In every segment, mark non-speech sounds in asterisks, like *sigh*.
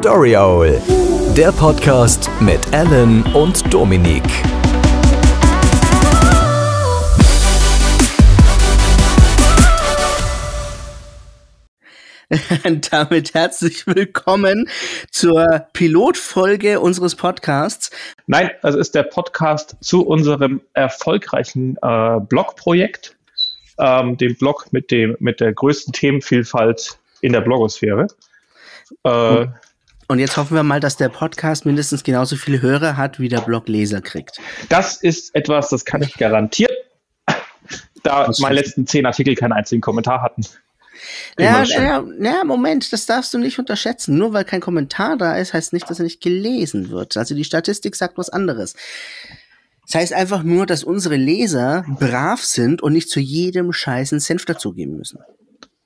Story Owl, der Podcast mit Alan und Dominik. *laughs* Damit herzlich willkommen zur Pilotfolge unseres Podcasts. Nein, das ist der Podcast zu unserem erfolgreichen äh, Blogprojekt, ähm, dem Blog mit, dem, mit der größten Themenvielfalt in der Blogosphäre. Äh, und jetzt hoffen wir mal, dass der Podcast mindestens genauso viele Hörer hat, wie der Blog Leser kriegt. Das ist etwas, das kann ich garantieren, da meine letzten zehn Artikel keinen einzigen Kommentar hatten. Ja, ja, ja, Moment, das darfst du nicht unterschätzen. Nur weil kein Kommentar da ist, heißt nicht, dass er nicht gelesen wird. Also die Statistik sagt was anderes. Das heißt einfach nur, dass unsere Leser brav sind und nicht zu jedem scheißen Senf dazugeben müssen.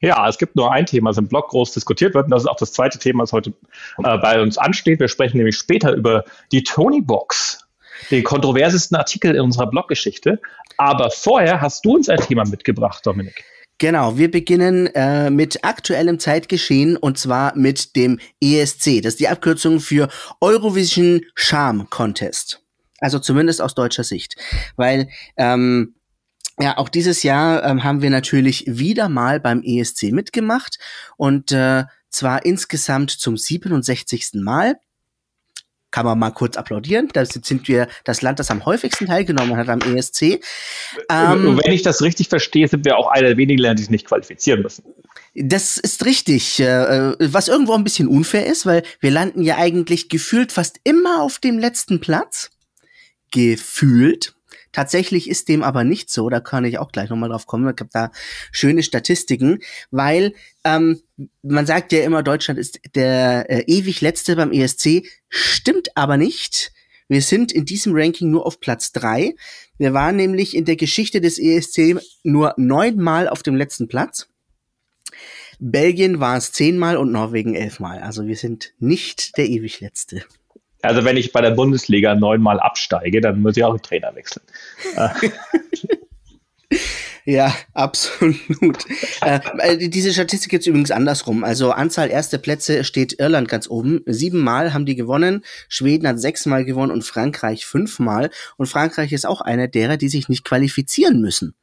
Ja, es gibt nur ein Thema, das im Blog groß diskutiert wird, und das ist auch das zweite Thema, das heute äh, bei uns ansteht. Wir sprechen nämlich später über die Tony Box, den kontroversesten Artikel in unserer Bloggeschichte. Aber vorher hast du uns ein Thema mitgebracht, Dominik. Genau, wir beginnen äh, mit aktuellem Zeitgeschehen und zwar mit dem ESC. Das ist die Abkürzung für Eurovision Charm Contest. Also zumindest aus deutscher Sicht. Weil ähm, ja, auch dieses Jahr ähm, haben wir natürlich wieder mal beim ESC mitgemacht und äh, zwar insgesamt zum 67. Mal. Kann man mal kurz applaudieren. Da sind wir das Land, das am häufigsten teilgenommen hat am ESC. Ähm, wenn ich das richtig verstehe, sind wir auch einer der wenigen Länder, die sich nicht qualifizieren müssen. Das ist richtig, äh, was irgendwo ein bisschen unfair ist, weil wir landen ja eigentlich gefühlt fast immer auf dem letzten Platz. Gefühlt. Tatsächlich ist dem aber nicht so, da kann ich auch gleich nochmal drauf kommen. Ich habe da schöne Statistiken, weil ähm, man sagt ja immer, Deutschland ist der äh, ewig letzte beim ESC, stimmt aber nicht. Wir sind in diesem Ranking nur auf Platz drei. Wir waren nämlich in der Geschichte des ESC nur neunmal auf dem letzten Platz. Belgien war es zehnmal und Norwegen elfmal. Also wir sind nicht der ewig letzte. Also wenn ich bei der Bundesliga neunmal absteige, dann muss ich auch einen Trainer wechseln. *laughs* Ja, absolut. *laughs* äh, diese Statistik jetzt übrigens andersrum. Also Anzahl erste Plätze steht Irland ganz oben. Siebenmal haben die gewonnen. Schweden hat sechsmal gewonnen und Frankreich fünfmal. Und Frankreich ist auch einer derer, die sich nicht qualifizieren müssen.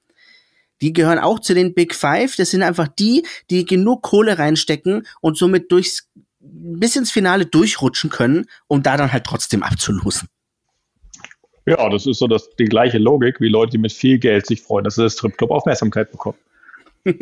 Die gehören auch zu den Big Five. Das sind einfach die, die genug Kohle reinstecken und somit durchs bis ins Finale durchrutschen können, um da dann halt trotzdem abzulosen. Ja, das ist so das, die gleiche Logik, wie Leute, die mit viel Geld sich freuen, dass sie das Stripclub Aufmerksamkeit bekommen. *laughs*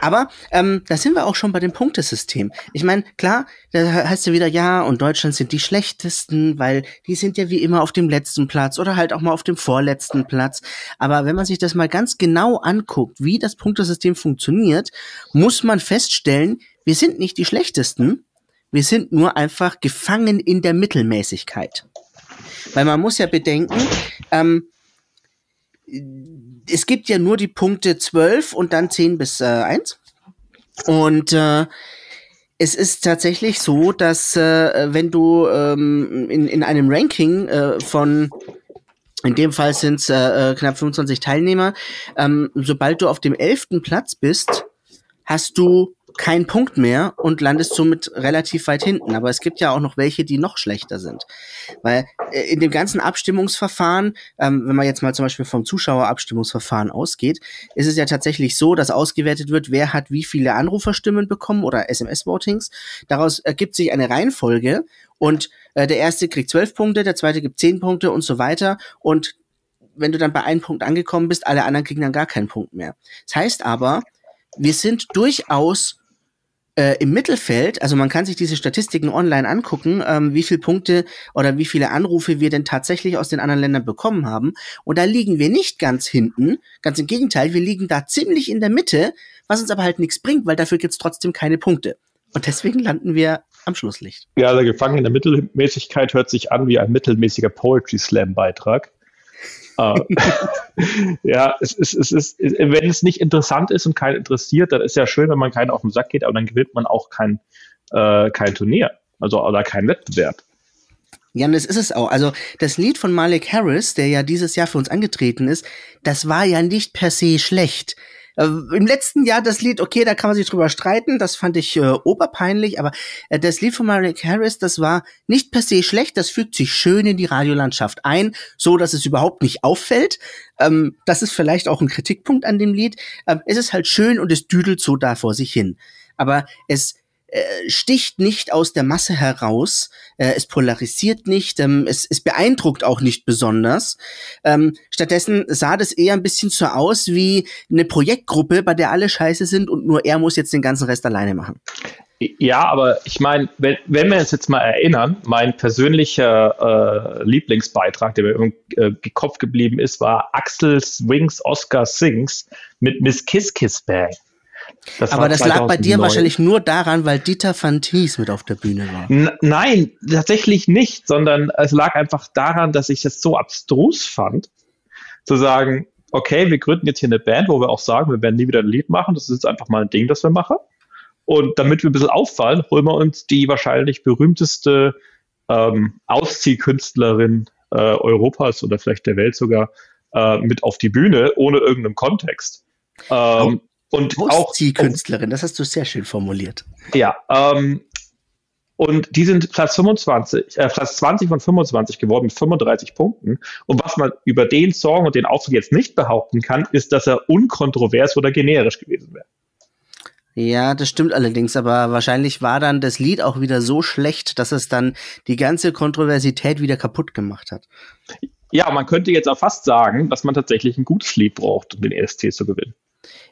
Aber ähm, da sind wir auch schon bei dem Punktesystem. Ich meine, klar, da heißt ja wieder, ja, und Deutschland sind die schlechtesten, weil die sind ja wie immer auf dem letzten Platz oder halt auch mal auf dem vorletzten Platz. Aber wenn man sich das mal ganz genau anguckt, wie das Punktesystem funktioniert, muss man feststellen, wir sind nicht die schlechtesten, wir sind nur einfach gefangen in der Mittelmäßigkeit. Weil man muss ja bedenken, ähm, es gibt ja nur die Punkte 12 und dann 10 bis äh, 1. Und äh, es ist tatsächlich so, dass äh, wenn du ähm, in, in einem Ranking äh, von in dem Fall sind es äh, äh, knapp 25 Teilnehmer. Ähm, sobald du auf dem elften Platz bist, hast du keinen Punkt mehr und landest somit relativ weit hinten. Aber es gibt ja auch noch welche, die noch schlechter sind. Weil äh, in dem ganzen Abstimmungsverfahren, ähm, wenn man jetzt mal zum Beispiel vom Zuschauerabstimmungsverfahren ausgeht, ist es ja tatsächlich so, dass ausgewertet wird, wer hat wie viele Anruferstimmen bekommen oder SMS-Votings. Daraus ergibt sich eine Reihenfolge und äh, der erste kriegt zwölf Punkte, der zweite gibt zehn Punkte und so weiter. Und wenn du dann bei einem Punkt angekommen bist, alle anderen kriegen dann gar keinen Punkt mehr. Das heißt aber, wir sind durchaus äh, im Mittelfeld, also man kann sich diese Statistiken online angucken, ähm, wie viele Punkte oder wie viele Anrufe wir denn tatsächlich aus den anderen Ländern bekommen haben. Und da liegen wir nicht ganz hinten, ganz im Gegenteil, wir liegen da ziemlich in der Mitte, was uns aber halt nichts bringt, weil dafür gibt's trotzdem keine Punkte. Und deswegen landen wir am Schlusslicht. Ja, der Gefangene der Mittelmäßigkeit hört sich an wie ein mittelmäßiger Poetry Slam Beitrag. Äh, *laughs* ja, es ist, es ist, wenn es nicht interessant ist und keinen interessiert, dann ist ja schön, wenn man keinen auf den Sack geht, aber dann gewinnt man auch kein, äh, kein Turnier, also oder keinen Wettbewerb. Ja, das ist es auch. Also das Lied von Malik Harris, der ja dieses Jahr für uns angetreten ist, das war ja nicht per se schlecht. Äh, Im letzten Jahr das Lied, okay, da kann man sich drüber streiten, das fand ich äh, oberpeinlich, aber äh, das Lied von Mariah Harris, das war nicht per se schlecht, das fügt sich schön in die Radiolandschaft ein, so dass es überhaupt nicht auffällt. Ähm, das ist vielleicht auch ein Kritikpunkt an dem Lied. Ähm, es ist halt schön und es düdelt so da vor sich hin. Aber es äh, sticht nicht aus der Masse heraus, äh, es polarisiert nicht, ähm, es, es beeindruckt auch nicht besonders. Ähm, stattdessen sah das eher ein bisschen so aus wie eine Projektgruppe, bei der alle scheiße sind und nur er muss jetzt den ganzen Rest alleine machen. Ja, aber ich meine, wenn, wenn wir uns jetzt mal erinnern, mein persönlicher äh, Lieblingsbeitrag, der mir äh, im Kopf geblieben ist, war Axel Swings Oscar Sings mit Miss Kiss Kiss Bang. Das Aber das 2009. lag bei dir wahrscheinlich nur daran, weil Dieter Van Thies mit auf der Bühne war. N nein, tatsächlich nicht, sondern es lag einfach daran, dass ich es so abstrus fand, zu sagen, okay, wir gründen jetzt hier eine Band, wo wir auch sagen, wir werden nie wieder ein Lied machen, das ist jetzt einfach mal ein Ding, das wir machen. Und damit wir ein bisschen auffallen, holen wir uns die wahrscheinlich berühmteste ähm, Ausziehkünstlerin äh, Europas oder vielleicht der Welt sogar äh, mit auf die Bühne, ohne irgendeinen Kontext. Ähm, und auch Künstlerin, das hast du sehr schön formuliert. Ja, ähm, und die sind Platz 25, äh, Platz 20 von 25 geworden mit 35 Punkten. Und was man über den Song und den Auftritt jetzt nicht behaupten kann, ist, dass er unkontrovers oder generisch gewesen wäre. Ja, das stimmt allerdings, aber wahrscheinlich war dann das Lied auch wieder so schlecht, dass es dann die ganze Kontroversität wieder kaputt gemacht hat. Ja, man könnte jetzt auch fast sagen, dass man tatsächlich ein gutes Lied braucht, um den ESC zu gewinnen.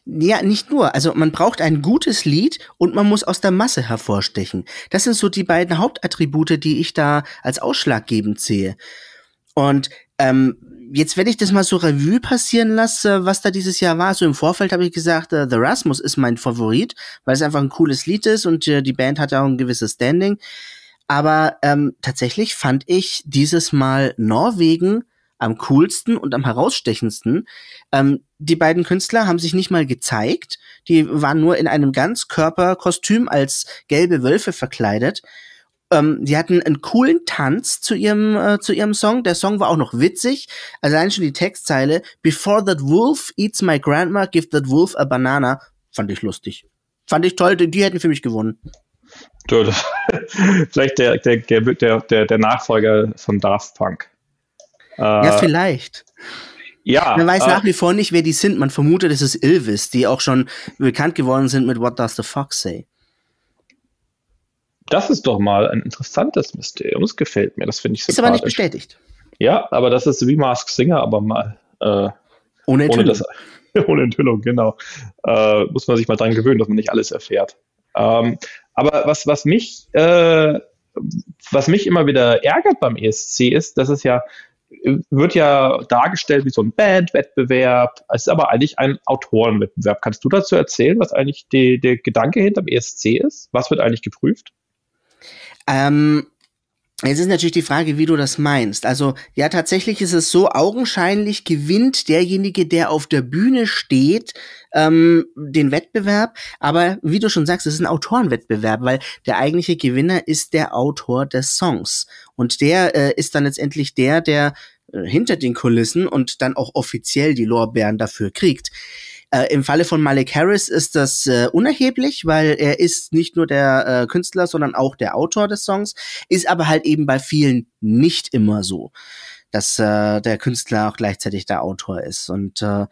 Ja, nicht nur. Also man braucht ein gutes Lied und man muss aus der Masse hervorstechen. Das sind so die beiden Hauptattribute, die ich da als ausschlaggebend sehe. Und ähm, jetzt, wenn ich das mal so Revue passieren lasse, was da dieses Jahr war, so im Vorfeld habe ich gesagt, uh, The Rasmus ist mein Favorit, weil es einfach ein cooles Lied ist und uh, die Band hat ja auch ein gewisses Standing. Aber ähm, tatsächlich fand ich dieses Mal Norwegen am coolsten und am herausstechendsten. Ähm, die beiden Künstler haben sich nicht mal gezeigt. Die waren nur in einem Ganzkörperkostüm als gelbe Wölfe verkleidet. Ähm, die hatten einen coolen Tanz zu ihrem, äh, zu ihrem Song. Der Song war auch noch witzig. Allein schon die Textzeile Before that wolf eats my grandma, give that wolf a banana. Fand ich lustig. Fand ich toll. Die hätten für mich gewonnen. *laughs* Vielleicht der, der, der, der, der Nachfolger von Daft Punk. Ja, äh, vielleicht. Ja. Man weiß äh, nach wie vor nicht, wer die sind. Man vermutet, es ist Ilvis, die auch schon bekannt geworden sind mit What Does the Fox Say? Das ist doch mal ein interessantes Mysterium. Das gefällt mir. Das finde ich Ist aber nicht bestätigt. Ja, aber das ist wie Mask Singer, aber mal äh, ohne Enthüllung. Ohne, das, *laughs* ohne Enthüllung, genau. Äh, muss man sich mal dran gewöhnen, dass man nicht alles erfährt. Ähm, aber was, was mich, äh, was mich immer wieder ärgert beim ESC ist, dass es ja wird ja dargestellt wie so ein Bandwettbewerb. Es ist aber eigentlich ein Autorenwettbewerb. Kannst du dazu erzählen, was eigentlich die, der Gedanke hinter dem ESC ist? Was wird eigentlich geprüft? Ähm, Jetzt ist natürlich die Frage, wie du das meinst. Also ja, tatsächlich ist es so, augenscheinlich gewinnt derjenige, der auf der Bühne steht, ähm, den Wettbewerb. Aber wie du schon sagst, es ist ein Autorenwettbewerb, weil der eigentliche Gewinner ist der Autor des Songs. Und der äh, ist dann letztendlich der, der äh, hinter den Kulissen und dann auch offiziell die Lorbeeren dafür kriegt. Äh, Im Falle von Malik Harris ist das äh, unerheblich, weil er ist nicht nur der äh, Künstler, sondern auch der Autor des Songs, ist aber halt eben bei vielen nicht immer so, dass äh, der Künstler auch gleichzeitig der Autor ist. Und äh,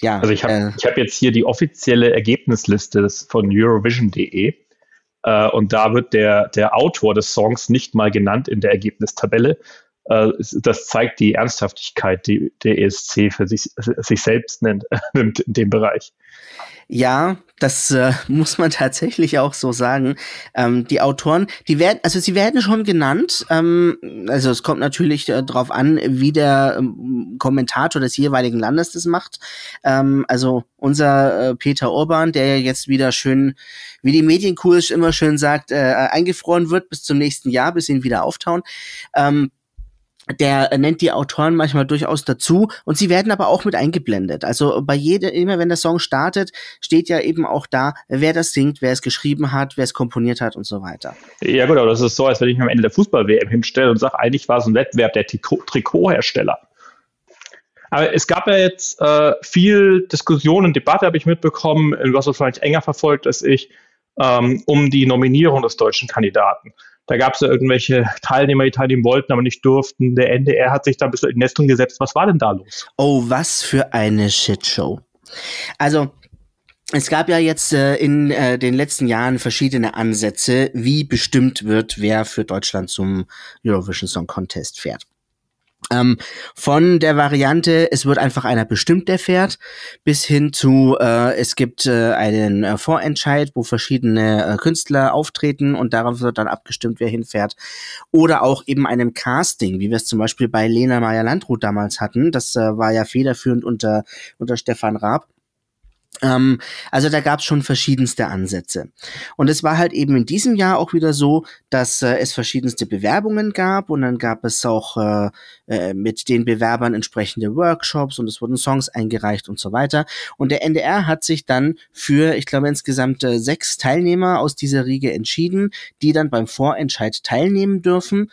ja. Also ich habe äh, ich hab jetzt hier die offizielle Ergebnisliste von Eurovision.de. Uh, und da wird der, der Autor des Songs nicht mal genannt in der Ergebnistabelle, äh, das zeigt die Ernsthaftigkeit, die der ESC für sich, sich selbst nennt, *laughs* nimmt in dem Bereich. Ja, das äh, muss man tatsächlich auch so sagen. Ähm, die Autoren, die werden, also sie werden schon genannt. Ähm, also es kommt natürlich äh, darauf an, wie der ähm, Kommentator des jeweiligen Landes das macht. Ähm, also unser äh, Peter Urban, der jetzt wieder schön, wie die Medienkuh immer schön sagt, äh, eingefroren wird bis zum nächsten Jahr, bis ihn wieder auftauen. Der nennt die Autoren manchmal durchaus dazu und sie werden aber auch mit eingeblendet. Also bei jeder, immer wenn der Song startet, steht ja eben auch da, wer das singt, wer es geschrieben hat, wer es komponiert hat und so weiter. Ja gut, aber das ist so, als wenn ich mir am Ende der Fußball-WM hinstelle und sage, eigentlich war es ein Wettbewerb der Trikot Trikothersteller. Aber es gab ja jetzt äh, viel Diskussion und Debatte, habe ich mitbekommen, was wahrscheinlich enger verfolgt als ich, ähm, um die Nominierung des deutschen Kandidaten. Da gab es ja irgendwelche Teilnehmer, die teilnehmen wollten, aber nicht durften. Der NDR hat sich da ein bisschen in Nestung gesetzt. Was war denn da los? Oh, was für eine Shitshow. Also, es gab ja jetzt äh, in äh, den letzten Jahren verschiedene Ansätze, wie bestimmt wird, wer für Deutschland zum Eurovision Song Contest fährt. Ähm, von der Variante, es wird einfach einer bestimmt, der fährt, bis hin zu, äh, es gibt äh, einen äh, Vorentscheid, wo verschiedene äh, Künstler auftreten und darauf wird dann abgestimmt, wer hinfährt. Oder auch eben einem Casting, wie wir es zum Beispiel bei Lena Meyer-Landrut damals hatten. Das äh, war ja federführend unter, unter Stefan Raab. Ähm, also da gab es schon verschiedenste Ansätze. Und es war halt eben in diesem Jahr auch wieder so, dass äh, es verschiedenste Bewerbungen gab und dann gab es auch äh, äh, mit den Bewerbern entsprechende Workshops und es wurden Songs eingereicht und so weiter. Und der NDR hat sich dann für, ich glaube, insgesamt äh, sechs Teilnehmer aus dieser Riege entschieden, die dann beim Vorentscheid teilnehmen dürfen.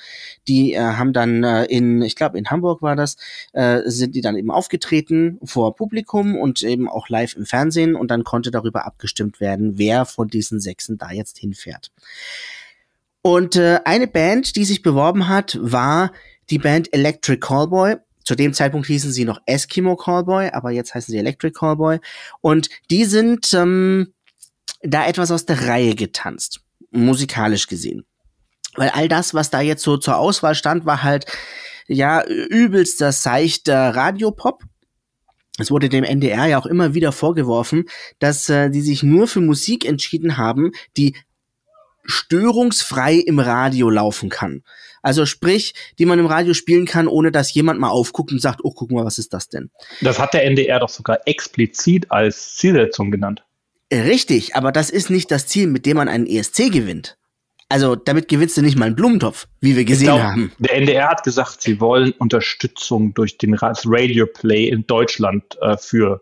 Die äh, haben dann äh, in, ich glaube, in Hamburg war das, äh, sind die dann eben aufgetreten vor Publikum und eben auch live im Fernsehen und dann konnte darüber abgestimmt werden, wer von diesen Sechsen da jetzt hinfährt. Und äh, eine Band, die sich beworben hat, war die Band Electric Callboy. Zu dem Zeitpunkt hießen sie noch Eskimo Callboy, aber jetzt heißen sie Electric Callboy. Und die sind ähm, da etwas aus der Reihe getanzt, musikalisch gesehen. Weil all das, was da jetzt so zur Auswahl stand, war halt ja übelster seichter Radiopop es wurde dem NDR ja auch immer wieder vorgeworfen, dass äh, die sich nur für Musik entschieden haben, die störungsfrei im Radio laufen kann. Also sprich, die man im Radio spielen kann, ohne dass jemand mal aufguckt und sagt, oh, guck mal, was ist das denn? Das hat der NDR doch sogar explizit als Zielsetzung genannt. Richtig, aber das ist nicht das Ziel, mit dem man einen ESC gewinnt. Also damit gewinnst du nicht mal einen Blumentopf, wie wir gesehen glaub, haben. Der NDR hat gesagt, sie wollen Unterstützung durch den Radio Play in Deutschland äh, für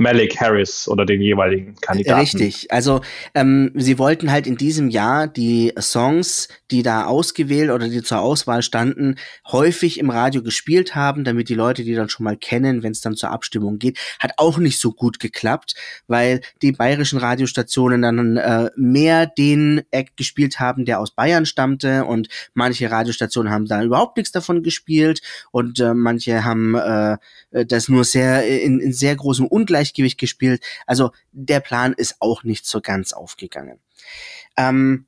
Malik Harris oder den jeweiligen Kandidaten. Richtig. Also ähm, sie wollten halt in diesem Jahr die Songs, die da ausgewählt oder die zur Auswahl standen, häufig im Radio gespielt haben, damit die Leute die dann schon mal kennen, wenn es dann zur Abstimmung geht. Hat auch nicht so gut geklappt, weil die bayerischen Radiostationen dann äh, mehr den Act gespielt haben, der aus Bayern stammte und manche Radiostationen haben da überhaupt nichts davon gespielt und äh, manche haben äh, das nur sehr in, in sehr großem Ungleich Ungleichgewicht gespielt. Also der Plan ist auch nicht so ganz aufgegangen. Ähm,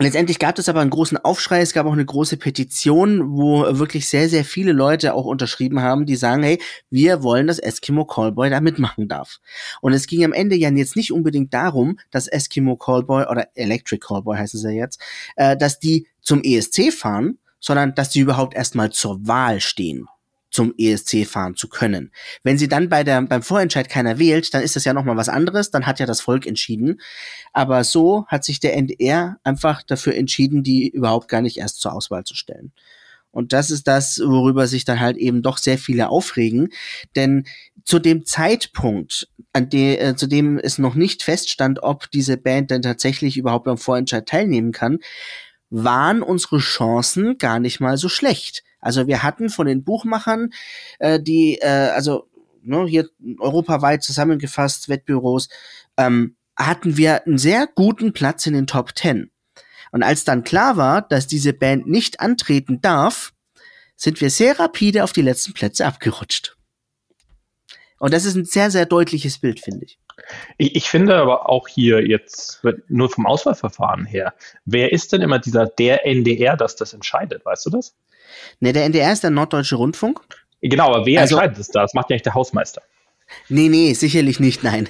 Letztendlich gab es aber einen großen Aufschrei, es gab auch eine große Petition, wo wirklich sehr, sehr viele Leute auch unterschrieben haben, die sagen, hey, wir wollen, dass Eskimo Callboy da mitmachen darf. Und es ging am Ende ja jetzt nicht unbedingt darum, dass Eskimo Callboy oder Electric Callboy heißen sie jetzt, äh, dass die zum ESC fahren, sondern dass die überhaupt erstmal zur Wahl stehen zum ESC fahren zu können. Wenn sie dann bei der, beim Vorentscheid keiner wählt, dann ist das ja nochmal was anderes, dann hat ja das Volk entschieden. Aber so hat sich der NDR einfach dafür entschieden, die überhaupt gar nicht erst zur Auswahl zu stellen. Und das ist das, worüber sich dann halt eben doch sehr viele aufregen. Denn zu dem Zeitpunkt, an de, äh, zu dem es noch nicht feststand, ob diese Band dann tatsächlich überhaupt am Vorentscheid teilnehmen kann, waren unsere Chancen gar nicht mal so schlecht. Also wir hatten von den Buchmachern, äh, die, äh, also ne, hier europaweit zusammengefasst, Wettbüros, ähm, hatten wir einen sehr guten Platz in den Top Ten. Und als dann klar war, dass diese Band nicht antreten darf, sind wir sehr rapide auf die letzten Plätze abgerutscht. Und das ist ein sehr, sehr deutliches Bild, finde ich. Ich. Ich finde aber auch hier jetzt, nur vom Auswahlverfahren her, wer ist denn immer dieser der NDR, dass das entscheidet, weißt du das? Ne, der NDR ist der Norddeutsche Rundfunk. Genau, aber wer also, entscheidet es da? Das macht ja nicht der Hausmeister. Nee, nee, sicherlich nicht, nein.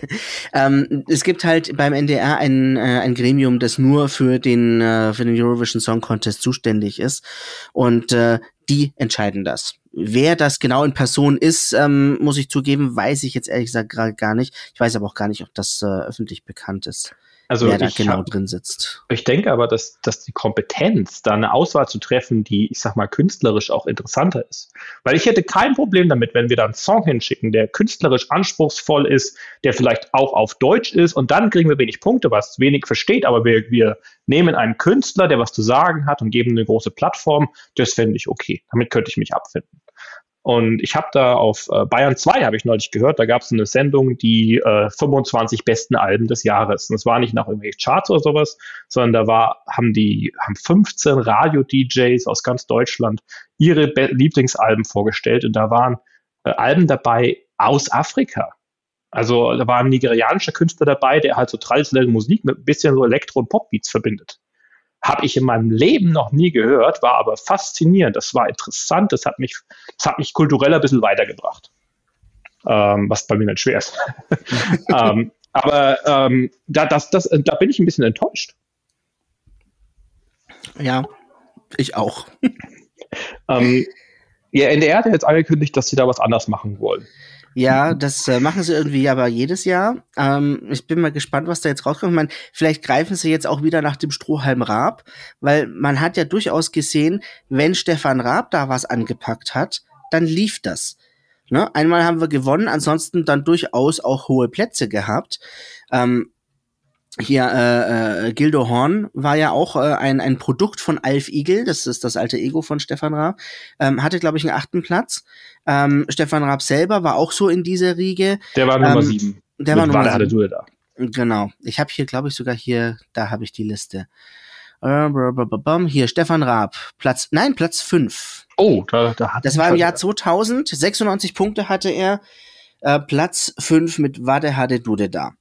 Ähm, es gibt halt beim NDR ein, äh, ein Gremium, das nur für den, äh, für den Eurovision Song Contest zuständig ist. Und äh, die entscheiden das. Wer das genau in Person ist, ähm, muss ich zugeben, weiß ich jetzt ehrlich gesagt gerade gar nicht. Ich weiß aber auch gar nicht, ob das äh, öffentlich bekannt ist also wer da genau hab, drin sitzt. Ich denke aber, dass, dass die Kompetenz, da eine Auswahl zu treffen, die, ich sag mal, künstlerisch auch interessanter ist. Weil ich hätte kein Problem damit, wenn wir da einen Song hinschicken, der künstlerisch anspruchsvoll ist, der vielleicht auch auf Deutsch ist und dann kriegen wir wenig Punkte, was wenig versteht, aber wir, wir nehmen einen Künstler, der was zu sagen hat und geben eine große Plattform. Das fände ich okay. Damit könnte ich mich abfinden. Und ich habe da auf äh, Bayern 2, habe ich neulich gehört, da gab es eine Sendung, die äh, 25 besten Alben des Jahres. Und es war nicht nach irgendwelchen Charts oder sowas, sondern da war, haben die, haben 15 Radio-DJs aus ganz Deutschland ihre Be Lieblingsalben vorgestellt. Und da waren äh, Alben dabei aus Afrika. Also da war ein nigerianischer Künstler dabei, der halt so traditionelle Musik mit ein bisschen so Elektro- und Popbeats verbindet. Habe ich in meinem Leben noch nie gehört, war aber faszinierend. Das war interessant, das hat mich, das hat mich kulturell ein bisschen weitergebracht. Ähm, was bei mir nicht schwer ist. *laughs* ähm, aber ähm, da, das, das, da bin ich ein bisschen enttäuscht. Ja, ich auch. ähm, ja, NDR hat jetzt angekündigt, dass sie da was anders machen wollen. Ja, das äh, machen sie irgendwie aber jedes Jahr. Ähm, ich bin mal gespannt, was da jetzt rauskommt. Ich meine, vielleicht greifen sie jetzt auch wieder nach dem Strohhalm Raab, weil man hat ja durchaus gesehen, wenn Stefan Raab da was angepackt hat, dann lief das. Ne? Einmal haben wir gewonnen, ansonsten dann durchaus auch hohe Plätze gehabt. Ähm, hier äh, äh, Gildo Horn war ja auch äh, ein, ein Produkt von Alf Igel, das ist das alte Ego von Stefan Raab, ähm, hatte, glaube ich, einen achten Platz. Ähm, Stefan Raab selber war auch so in dieser Riege. Der war Nummer ähm, sieben. Der war Nummer sieben. Du da. Genau. Ich habe hier, glaube ich, sogar hier, da habe ich die Liste. Äh, hier, Stefan Raab, Platz, nein, Platz fünf. Oh, da, da hat Das war im Jahr 2000, 96 Punkte hatte er, äh, Platz fünf mit Wade Hade Dude da.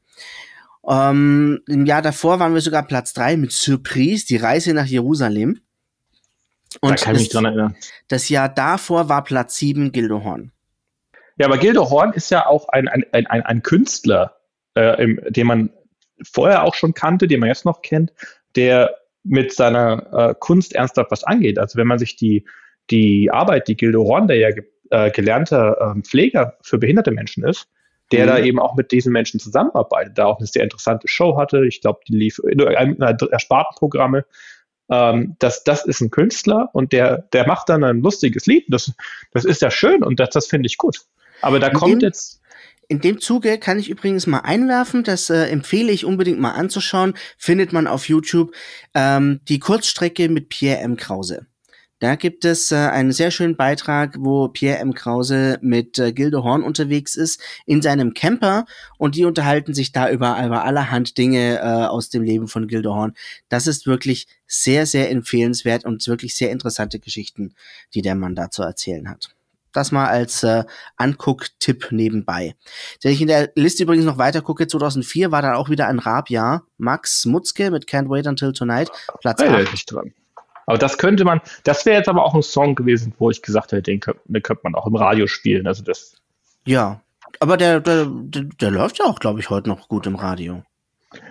Ähm, Im Jahr davor waren wir sogar Platz drei mit Surprise, die Reise nach Jerusalem. Und da kann ich mich dran erinnern. Das Jahr davor war Platz sieben Gildo Horn. Ja, aber Gildo Horn ist ja auch ein, ein, ein, ein Künstler, äh, im, den man vorher auch schon kannte, den man jetzt noch kennt, der mit seiner äh, Kunst ernsthaft was angeht. Also wenn man sich die, die Arbeit, die Gildo Horn, der ja äh, gelernter äh, Pfleger für behinderte Menschen ist, der mhm. da eben auch mit diesen Menschen zusammenarbeitet, da auch eine sehr interessante Show hatte. Ich glaube, die lief in einer Spartenprogramme. Ähm, das, das ist ein Künstler und der, der macht dann ein lustiges Lied. Das, das ist ja schön und das, das finde ich gut. Aber da in kommt dem, jetzt. In dem Zuge kann ich übrigens mal einwerfen, das äh, empfehle ich unbedingt mal anzuschauen. Findet man auf YouTube ähm, die Kurzstrecke mit Pierre M. Krause. Da gibt es äh, einen sehr schönen Beitrag, wo Pierre M. Krause mit äh, Gilde Horn unterwegs ist in seinem Camper und die unterhalten sich da über, über allerhand Dinge äh, aus dem Leben von Gilde Horn. Das ist wirklich sehr, sehr empfehlenswert und wirklich sehr interessante Geschichten, die der Mann da zu erzählen hat. Das mal als äh, Anguck-Tipp nebenbei. Wenn ich in der Liste übrigens noch weiter gucke, 2004 war dann auch wieder ein Rabjahr. Max Mutzke mit Can't Wait Until Tonight, Platz hey, 8. Aber das könnte man, das wäre jetzt aber auch ein Song gewesen, wo ich gesagt hätte, den könnte, den könnte man auch im Radio spielen. Also das. Ja, aber der, der, der, der läuft ja auch, glaube ich, heute noch gut im Radio.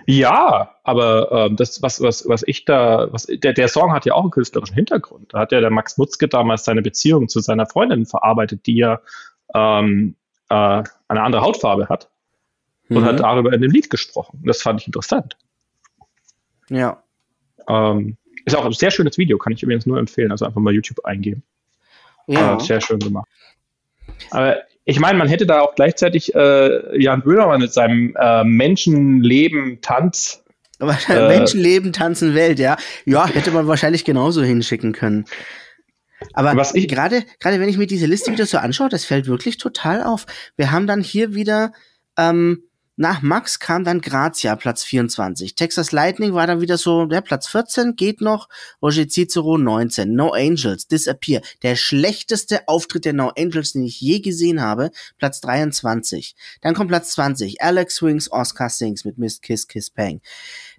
Ja, aber ähm, das, was, was, was ich da, was, der, der Song hat ja auch einen künstlerischen Hintergrund. Da hat ja der Max Mutzke damals seine Beziehung zu seiner Freundin verarbeitet, die ja ähm, äh, eine andere Hautfarbe hat. Und mhm. hat darüber in dem Lied gesprochen. Das fand ich interessant. Ja. Ähm, ist auch ein sehr schönes Video, kann ich übrigens nur empfehlen. Also einfach mal YouTube eingeben. Ja. Sehr schön gemacht. Aber ich meine, man hätte da auch gleichzeitig äh, Jan Böhmermann mit seinem äh, Menschenleben, Tanz. Äh, Menschenleben, Tanzen, Welt, ja. Ja, hätte man wahrscheinlich genauso hinschicken können. Aber gerade, gerade wenn ich mir diese Liste wieder so anschaue, das fällt wirklich total auf. Wir haben dann hier wieder ähm, nach Max kam dann Grazia, Platz 24. Texas Lightning war dann wieder so, der Platz 14 geht noch. Roger Cicero 19. No Angels, Disappear. Der schlechteste Auftritt der No Angels, den ich je gesehen habe. Platz 23. Dann kommt Platz 20. Alex Swings, Oscar Sings mit Miss Kiss Kiss Pang.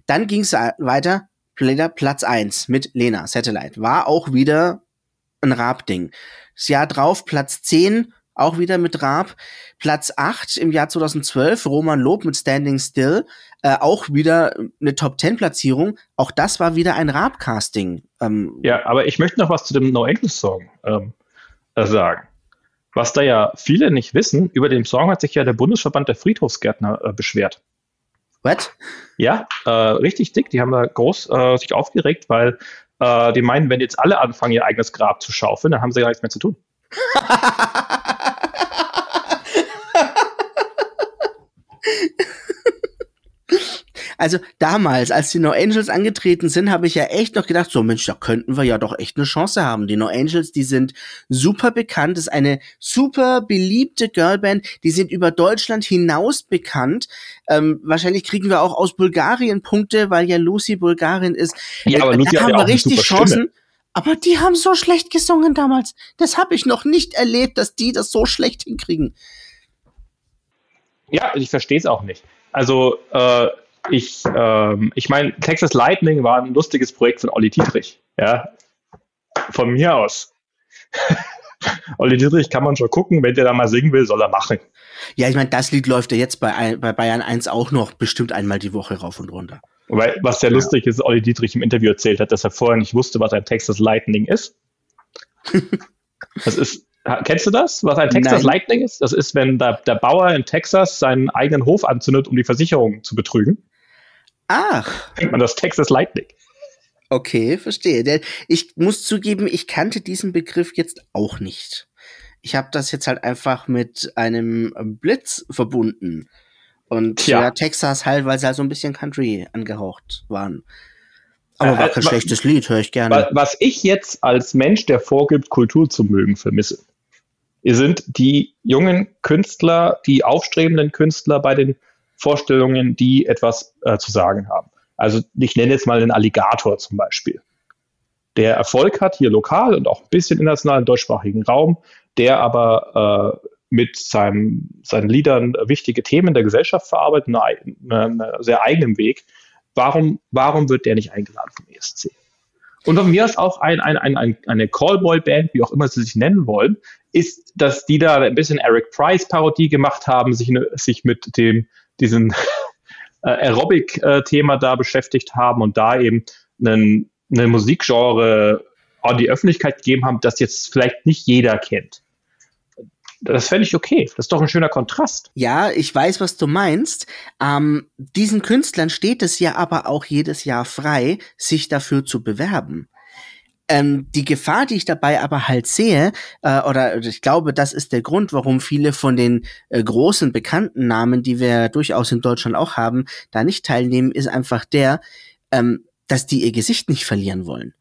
Dann ging es weiter. Platz 1 mit Lena, Satellite. War auch wieder ein Rap-Ding. Das Jahr drauf Platz 10 auch wieder mit Raab. Platz 8 im Jahr 2012, Roman Lob mit Standing Still, äh, auch wieder eine Top-10-Platzierung. Auch das war wieder ein Raab-Casting. Ähm, ja, aber ich möchte noch was zu dem No Angels Song ähm, äh, sagen. Was da ja viele nicht wissen, über den Song hat sich ja der Bundesverband der Friedhofsgärtner äh, beschwert. What? Ja, äh, richtig dick. Die haben da groß äh, sich aufgeregt, weil äh, die meinen, wenn jetzt alle anfangen, ihr eigenes Grab zu schaufeln, dann haben sie gar nichts mehr zu tun. *laughs* Also damals, als die No Angels angetreten sind, habe ich ja echt noch gedacht, so Mensch, da könnten wir ja doch echt eine Chance haben. Die No Angels, die sind super bekannt, ist eine super beliebte Girlband, die sind über Deutschland hinaus bekannt. Ähm, wahrscheinlich kriegen wir auch aus Bulgarien Punkte, weil ja Lucy Bulgarin ist. Ja, aber Äh, Lucy da haben ja wir richtig super Chancen. Stimme. Aber die haben so schlecht gesungen damals. Das habe ich noch nicht erlebt, dass die das so schlecht hinkriegen. Ja, ich verstehe es auch nicht. Also, äh, ich, ähm, ich meine, Texas Lightning war ein lustiges Projekt von Olli Dietrich. Ja, von mir aus. *laughs* Olli Dietrich kann man schon gucken, wenn der da mal singen will, soll er machen. Ja, ich meine, das Lied läuft ja jetzt bei, bei Bayern 1 auch noch bestimmt einmal die Woche rauf und runter. Weil, was sehr lustig ist, Olli Dietrich im Interview erzählt hat, dass er vorher nicht wusste, was ein Texas Lightning ist. *laughs* Das ist, kennst du das, was ein Texas Nein. Lightning ist? Das ist, wenn der, der Bauer in Texas seinen eigenen Hof anzündet, um die Versicherung zu betrügen. Ach, Nennt man das Texas Lightning. okay, verstehe. Ich muss zugeben, ich kannte diesen Begriff jetzt auch nicht. Ich habe das jetzt halt einfach mit einem Blitz verbunden. Und ja, Texas halt, weil sie halt so ein bisschen Country angehaucht waren. Aber Äh, war äh, kein wa- schlechtes Lied, höre ich gerne. Was ich jetzt als Mensch, der vorgibt, Kultur zu mögen, vermisse, sind die jungen Künstler, die aufstrebenden Künstler bei den Vorstellungen, die etwas äh, zu sagen haben. Also ich nenne jetzt mal den Alligator zum Beispiel, der Erfolg hat hier lokal und auch ein bisschen international im deutschsprachigen Raum, der aber äh, mit seinem, seinen Liedern wichtige Themen der Gesellschaft verarbeitet, einen, sehr eigenen Weg. Warum, warum wird der nicht eingeladen vom ESC? Und von mir aus auch ein, ein, ein, ein, eine Callboy-Band, wie auch immer sie sich nennen wollen, ist, dass die da ein bisschen Eric Price-Parodie gemacht haben, sich, sich mit dem, diesen *laughs* äh, Aerobic-Thema da beschäftigt haben und da eben einen, eine Musikgenre an die Öffentlichkeit gegeben haben, das jetzt vielleicht nicht jeder kennt. Das fände ich okay. Das ist doch ein schöner Kontrast. Ja, ich weiß, was du meinst. Ähm, diesen Künstlern steht es ja aber auch jedes Jahr frei, sich dafür zu bewerben. Ähm, die Gefahr, die ich dabei aber halt sehe, äh, oder ich glaube, das ist der Grund, warum viele von den äh, großen bekannten Namen, die wir durchaus in Deutschland auch haben, da nicht teilnehmen, ist einfach der, ähm, dass die ihr Gesicht nicht verlieren wollen.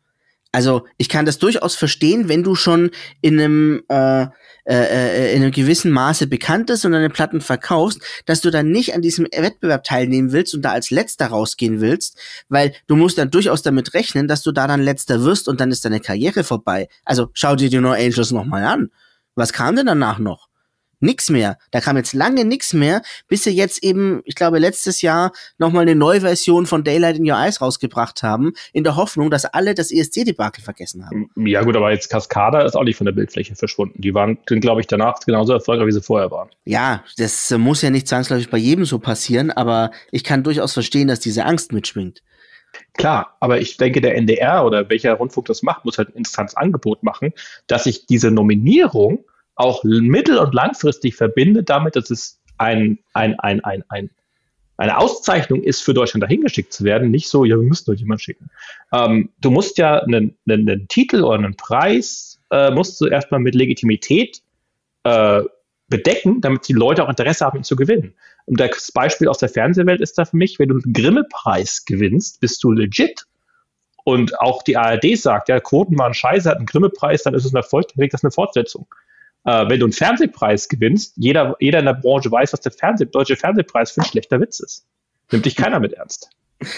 Also ich kann das durchaus verstehen, wenn du schon in einem äh, äh, in einem gewissen Maße bekannt ist und deine Platten verkaufst, dass du dann nicht an diesem Wettbewerb teilnehmen willst und da als Letzter rausgehen willst, weil du musst dann durchaus damit rechnen, dass du da dann Letzter wirst und dann ist deine Karriere vorbei. Also schau dir die No Angels nochmal an. Was kam denn danach noch? Nix mehr. Da kam jetzt lange nix mehr, bis sie jetzt eben, ich glaube, letztes Jahr nochmal eine neue Version von Daylight in Your Eyes rausgebracht haben, in der Hoffnung, dass alle das ESC-Debakel vergessen haben. Ja gut, aber jetzt Cascada ist auch nicht von der Bildfläche verschwunden. Die waren, glaube ich, danach genauso erfolgreich, wie sie vorher waren. Ja, das äh, muss ja nicht zwangsläufig bei jedem so passieren, aber ich kann durchaus verstehen, dass diese Angst mitschwingt. Klar, aber ich denke, der NDR oder welcher Rundfunk das macht, muss halt ein Instanzangebot machen, dass sich diese Nominierung auch mittel- und langfristig verbindet damit, dass es ein, ein, ein, ein, ein, eine Auszeichnung ist, für Deutschland dahingeschickt zu werden. Nicht so, ja, wir müssen euch jemand schicken. Ähm, du musst ja einen, einen, einen Titel oder einen Preis, äh, musst du erstmal mit Legitimität äh, bedecken, damit die Leute auch Interesse haben, ihn zu gewinnen. Und das Beispiel aus der Fernsehwelt ist da für mich, wenn du einen Grimme-Preis gewinnst, bist du legit. Und auch die ARD sagt, ja, Quoten waren scheiße, hat einen Grimme-Preis, dann ist es ein Erfolg, dann kriegt das eine Fortsetzung. Äh, wenn du einen Fernsehpreis gewinnst, jeder, jeder in der Branche weiß, was der Fernseh, deutsche Fernsehpreis für ein schlechter Witz ist. Nimmt dich keiner mit ernst. *laughs*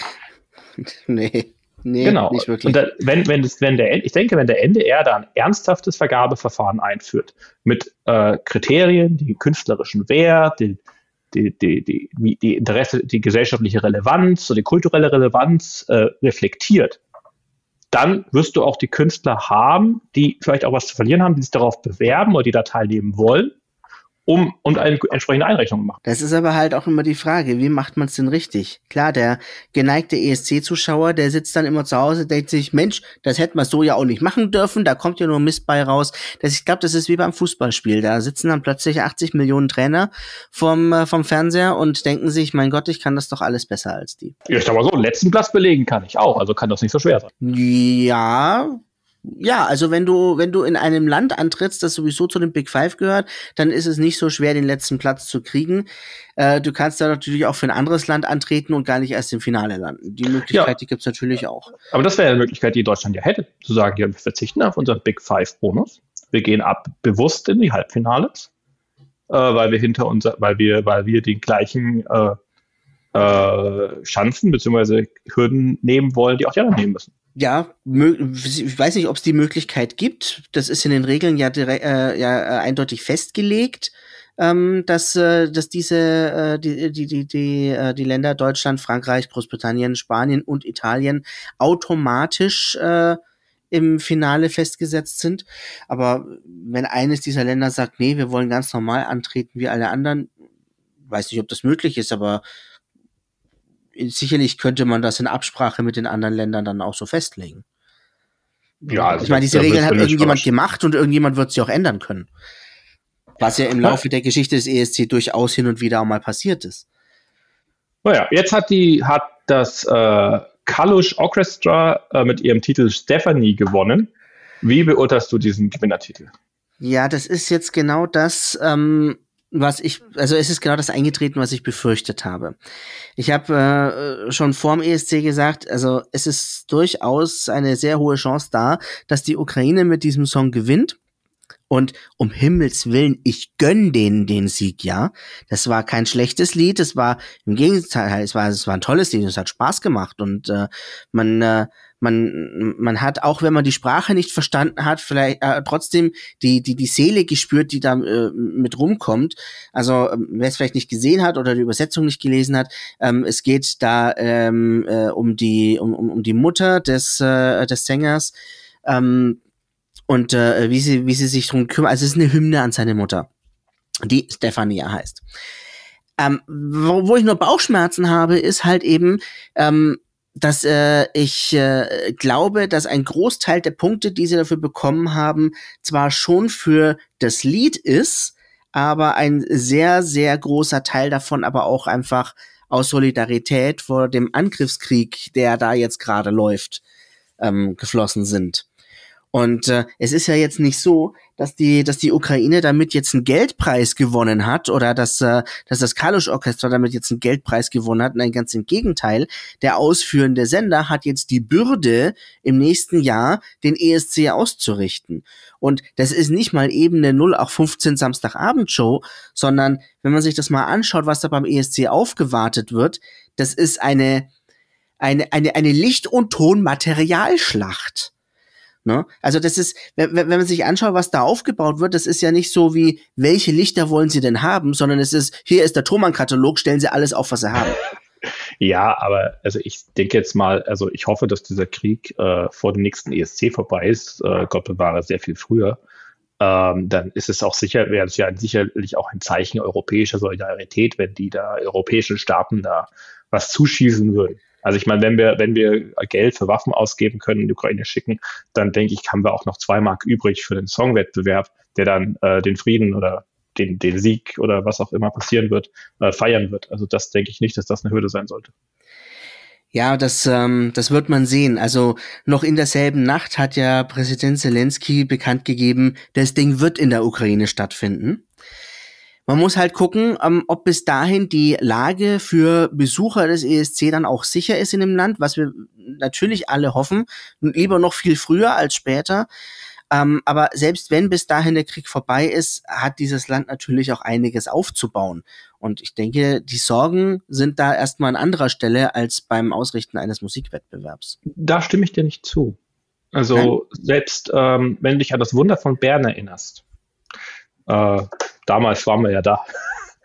Nee, nee, genau. nicht wirklich. Und da, wenn, wenn, das, wenn der, ich denke, wenn der NDR da ein ernsthaftes Vergabeverfahren einführt, mit äh, Kriterien, die künstlerischen Wert, die, die, die, die, die Interesse, die gesellschaftliche Relevanz und die kulturelle Relevanz äh, reflektiert, dann wirst du auch die Künstler haben, die vielleicht auch was zu verlieren haben, die sich darauf bewerben oder die da teilnehmen wollen, um und eine entsprechende Einrechnung machen. Das ist aber halt auch immer die Frage, wie macht man es denn richtig? Klar, der geneigte ESC-Zuschauer, der sitzt dann immer zu Hause, denkt sich, Mensch, das hätten wir so ja auch nicht machen dürfen, da kommt ja nur Mist bei raus. Das, ich glaube, das ist wie beim Fußballspiel. Da sitzen dann plötzlich 80 Millionen Trainer vom, äh, vom Fernseher und denken sich, mein Gott, ich kann das doch alles besser als die. Ja, ich sag mal so, letzten Platz belegen kann ich auch, also kann das nicht so schwer sein. Ja, ja, also wenn du, wenn du in einem Land antrittst, das sowieso zu den Big Five gehört, dann ist es nicht so schwer, den letzten Platz zu kriegen. Äh, du kannst da natürlich auch für ein anderes Land antreten und gar nicht erst im Finale landen. Die Möglichkeit, ja. die gibt's natürlich auch. Aber das wäre eine Möglichkeit, die Deutschland ja hätte, zu sagen, ja, wir verzichten auf unseren Big Five Bonus. Wir gehen ab bewusst in die Halbfinales, äh, weil wir hinter unser, weil wir, weil wir den gleichen äh, äh, Chancen bzw. Hürden nehmen wollen, die auch die anderen nehmen müssen ja, ich weiß nicht, ob es die Möglichkeit gibt. Das ist in den Regeln ja, direkt, äh, ja äh, eindeutig festgelegt, ähm, dass, äh, dass diese äh, die, die, die, die, äh, die Länder Deutschland, Frankreich, Großbritannien, Spanien und Italien automatisch äh, im Finale festgesetzt sind. Aber wenn eines dieser Länder sagt, nee, wir wollen ganz normal antreten wie alle anderen, weiß nicht, ob das möglich ist, aber sicherlich könnte man das in Absprache mit den anderen Ländern dann auch so festlegen. Ja, also ich meine, diese Regeln hat irgendjemand gemacht und irgendjemand wird sie auch ändern können. Was ja im Laufe der Geschichte des ESC durchaus hin und wieder auch mal passiert ist. Naja, jetzt hat die, hat das äh, Kalush Orchestra äh, mit ihrem Titel Stephanie gewonnen. Wie beurteilst du diesen Gewinnertitel? Ja, das ist jetzt genau das, ähm, was ich, also es ist genau das eingetreten, was ich befürchtet habe. Ich habe äh, schon vorm ESC gesagt, also es ist durchaus eine sehr hohe Chance da, dass die Ukraine mit diesem Song gewinnt. Und um Himmels Willen, ich gönn denen den Sieg, ja. Das war kein schlechtes Lied, es war im Gegenteil, es war, es war ein tolles Lied, es hat Spaß gemacht und äh, man äh, man, man hat, auch wenn man die Sprache nicht verstanden hat, vielleicht äh, trotzdem die, die, die Seele gespürt, die da äh, mit rumkommt. Also, ähm, wer es vielleicht nicht gesehen hat oder die Übersetzung nicht gelesen hat, ähm, es geht da ähm, äh, um, die, um, um, um die Mutter des, äh, des Sängers ähm, und äh, wie, sie, wie sie sich drum kümmert. Also, es ist eine Hymne an seine Mutter, die Stefania heißt. Ähm, wo, wo ich nur Bauchschmerzen habe, ist halt eben, ähm, dass äh, ich äh, glaube, dass ein Großteil der Punkte, die sie dafür bekommen haben, zwar schon für das Lied ist, aber ein sehr, sehr großer Teil davon aber auch einfach aus Solidarität vor dem Angriffskrieg, der da jetzt gerade läuft, ähm, geflossen sind. Und äh, es ist ja jetzt nicht so, dass die, dass die Ukraine damit jetzt einen Geldpreis gewonnen hat oder dass, äh, dass das Kalusch-Orchester damit jetzt einen Geldpreis gewonnen hat. Nein, ganz im Gegenteil. Der ausführende Sender hat jetzt die Bürde, im nächsten Jahr den ESC auszurichten. Und das ist nicht mal eben eine 0815 Samstagabendshow, sondern wenn man sich das mal anschaut, was da beim ESC aufgewartet wird, das ist eine, eine, eine, eine Licht- und Tonmaterialschlacht. Ne? Also das ist, wenn, wenn man sich anschaut, was da aufgebaut wird, das ist ja nicht so wie, welche Lichter wollen Sie denn haben, sondern es ist, hier ist der Thomann-Katalog, stellen Sie alles auf, was Sie haben. Ja, aber also ich denke jetzt mal, also ich hoffe, dass dieser Krieg äh, vor dem nächsten ESC vorbei ist. Äh, Gott bewahre sehr viel früher. Ähm, dann ist es auch sicher, wäre es ja sicherlich auch ein Zeichen europäischer Solidarität, wenn die da europäischen Staaten da was zuschießen würden. Also ich meine, wenn wir, wenn wir Geld für Waffen ausgeben können in die Ukraine schicken, dann denke ich, haben wir auch noch zwei Mark übrig für den Songwettbewerb, der dann äh, den Frieden oder den, den Sieg oder was auch immer passieren wird, äh, feiern wird. Also das denke ich nicht, dass das eine Hürde sein sollte. Ja, das, ähm, das wird man sehen. Also noch in derselben Nacht hat ja Präsident Zelensky bekannt gegeben, das Ding wird in der Ukraine stattfinden. Man muss halt gucken, ähm, ob bis dahin die Lage für Besucher des ESC dann auch sicher ist in dem Land, was wir natürlich alle hoffen. Lieber noch viel früher als später. Ähm, aber selbst wenn bis dahin der Krieg vorbei ist, hat dieses Land natürlich auch einiges aufzubauen. Und ich denke, die Sorgen sind da erstmal an anderer Stelle als beim Ausrichten eines Musikwettbewerbs. Da stimme ich dir nicht zu. Also Nein? selbst ähm, wenn du dich an das Wunder von Bern erinnerst, äh, damals waren wir ja da.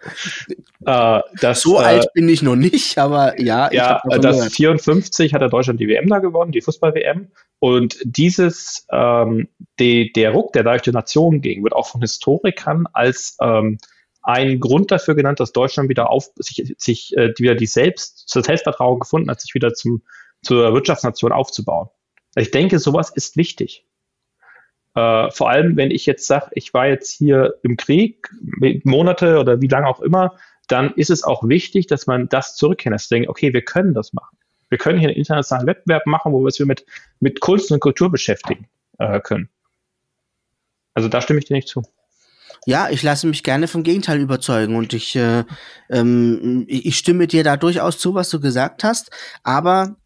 *laughs* äh, das, so äh, alt bin ich noch nicht, aber ja. Ja, das gehört. 54 hat der Deutschland die WM da gewonnen, die Fußball-WM. Und dieses, ähm, die, der Ruck, der durch die Nation ging, wird auch von Historikern als ähm, ein Grund dafür genannt, dass Deutschland wieder auf sich, sich äh, wieder die Selbst, das Selbstvertrauen gefunden hat, sich wieder zum, zur Wirtschaftsnation aufzubauen. Ich denke, sowas ist wichtig. Äh, vor allem, wenn ich jetzt sage, ich war jetzt hier im Krieg, Monate oder wie lange auch immer, dann ist es auch wichtig, dass man das zurückkennt, dass denkt, okay, wir können das machen. Wir können hier einen internationalen Wettbewerb machen, wo wir uns mit, mit Kunst und Kultur beschäftigen. äh, können. Also da stimme ich dir nicht zu. Ja, ich lasse mich gerne vom Gegenteil überzeugen und ich, äh, ähm, ich stimme dir da durchaus zu, was du gesagt hast, aber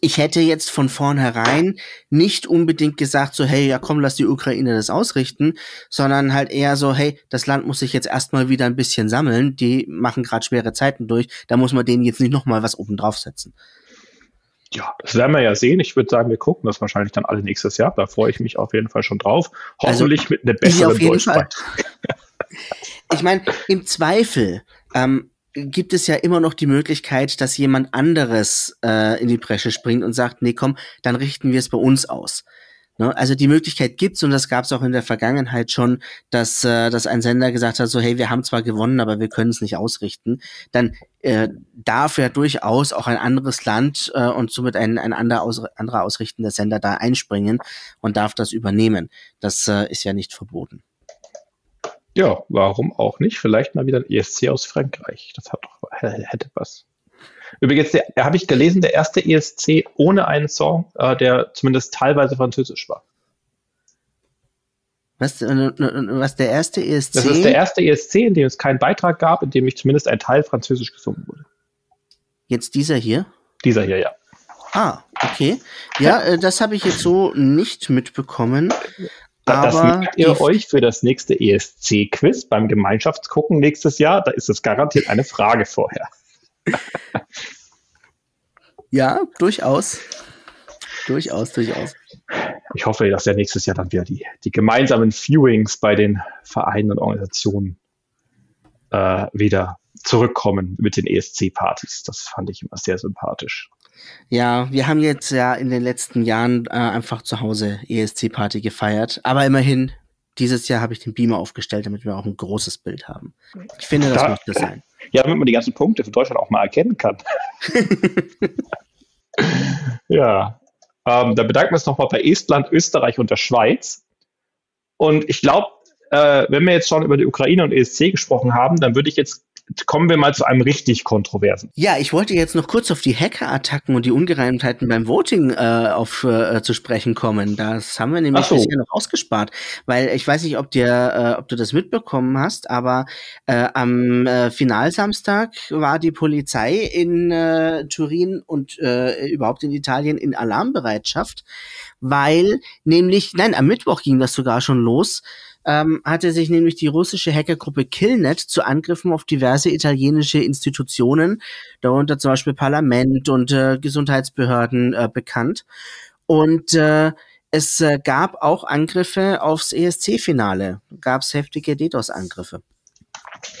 ich hätte jetzt von vornherein nicht unbedingt gesagt, so, hey, ja komm, lass die Ukraine das ausrichten, sondern halt eher so, hey, das Land muss sich jetzt erstmal wieder ein bisschen sammeln, die machen gerade schwere Zeiten durch, da muss man denen jetzt nicht nochmal was oben draufsetzen. Ja, das werden wir ja sehen. Ich würde sagen, wir gucken das wahrscheinlich dann alle nächstes Jahr. Da freue ich mich auf jeden Fall schon drauf. Also, Hoffentlich also, mit einer besseren Deutschbeitrag. ich meine, im Zweifel ähm, gibt es ja immer noch die Möglichkeit, dass jemand anderes äh, in die Bresche springt und sagt, nee, komm, dann richten wir es bei uns aus. Ne? Also die Möglichkeit gibt's und das gab es auch in der Vergangenheit schon, dass, äh, dass ein Sender gesagt hat, so hey, wir haben zwar gewonnen, aber wir können es nicht ausrichten. Dann äh, darf ja durchaus auch ein anderes Land äh, und somit ein, ein anderer, aus, anderer ausrichtender Sender da einspringen und darf das übernehmen. Das äh, ist ja nicht verboten. Ja, warum auch nicht? Vielleicht mal wieder ein ESC aus Frankreich. Das hat doch, hätte was. Übrigens, habe ich gelesen, der erste ESC ohne einen Song, äh, der zumindest teilweise französisch war. Was, äh, was der erste ESC? Das ist der erste ESC, in dem es keinen Beitrag gab, in dem nicht zumindest ein Teil französisch gesungen wurde. Jetzt dieser hier? Dieser hier, ja. Ah, okay. Ja, äh, das habe ich jetzt so nicht mitbekommen. Das merkt ihr euch für das nächste ESC-Quiz beim Gemeinschaftsgucken nächstes Jahr. Da ist es garantiert eine Frage vorher. *laughs* ja, durchaus. Durchaus, durchaus. Ich hoffe, dass ja nächstes Jahr dann wieder die, die gemeinsamen Viewings bei den Vereinen und Organisationen äh, wieder zurückkommen mit den ESC-Partys. Das fand ich immer sehr sympathisch. Ja, wir haben jetzt ja in den letzten Jahren äh, einfach zu Hause ESC-Party gefeiert. Aber immerhin, dieses Jahr habe ich den Beamer aufgestellt, damit wir auch ein großes Bild haben. Ich finde, das da, muss das sein. *laughs* Ja, damit man die ganzen Punkte für Deutschland auch mal erkennen kann. *laughs* ja, ähm, da bedanken wir uns nochmal bei Estland, Österreich und der Schweiz. Und ich glaube, äh, wenn wir jetzt schon über die Ukraine und ESC gesprochen haben, dann würde ich jetzt kommen wir mal zu einem richtig kontroversen. Ja, ich wollte jetzt noch kurz auf die Hacker-Attacken und die Ungereimtheiten beim Voting äh, auf, äh, zu sprechen kommen. Das haben wir nämlich so. bisher noch ausgespart, weil ich weiß nicht, ob dir, äh, ob du das mitbekommen hast, aber äh, am äh, Finalsamstag war die Polizei in äh, Turin und äh, überhaupt in Italien in Alarmbereitschaft, weil nämlich, nein, am Mittwoch ging das sogar schon los ähm, hatte sich nämlich die russische Hackergruppe Killnet zu Angriffen auf diverse italienische Institutionen, darunter zum Beispiel Parlament und äh, Gesundheitsbehörden äh, bekannt. Und äh, es äh, gab auch Angriffe aufs ESC-Finale. Gab es heftige DDoS-Angriffe.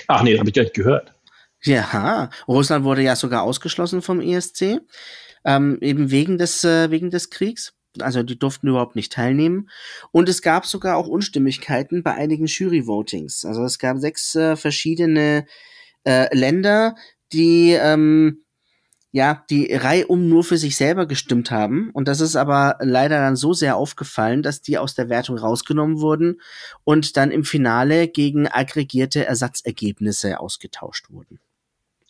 Ach nee, habe ich gar nicht gehört. Ja, Russland wurde ja sogar ausgeschlossen vom ESC, ähm, eben wegen des, äh, wegen des Kriegs also die durften überhaupt nicht teilnehmen. Und es gab sogar auch Unstimmigkeiten bei einigen Jury-Votings. Also es gab sechs äh, verschiedene äh, Länder, die ähm, ja die reihum nur für sich selber gestimmt haben. Und das ist aber leider dann so sehr aufgefallen, dass die aus der Wertung rausgenommen wurden und dann im Finale gegen aggregierte Ersatzergebnisse ausgetauscht wurden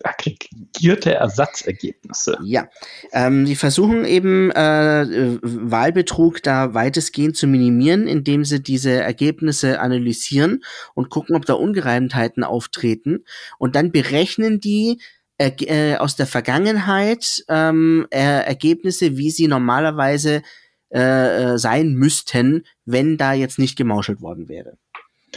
aggregierte Ersatzergebnisse. Ja, ähm, die versuchen eben äh, Wahlbetrug da weitestgehend zu minimieren, indem sie diese Ergebnisse analysieren und gucken, ob da Ungereimtheiten auftreten. Und dann berechnen die äh, äh, aus der Vergangenheit ähm, äh, Ergebnisse, wie sie normalerweise äh, äh sein müssten, wenn da jetzt nicht gemauschelt worden wäre.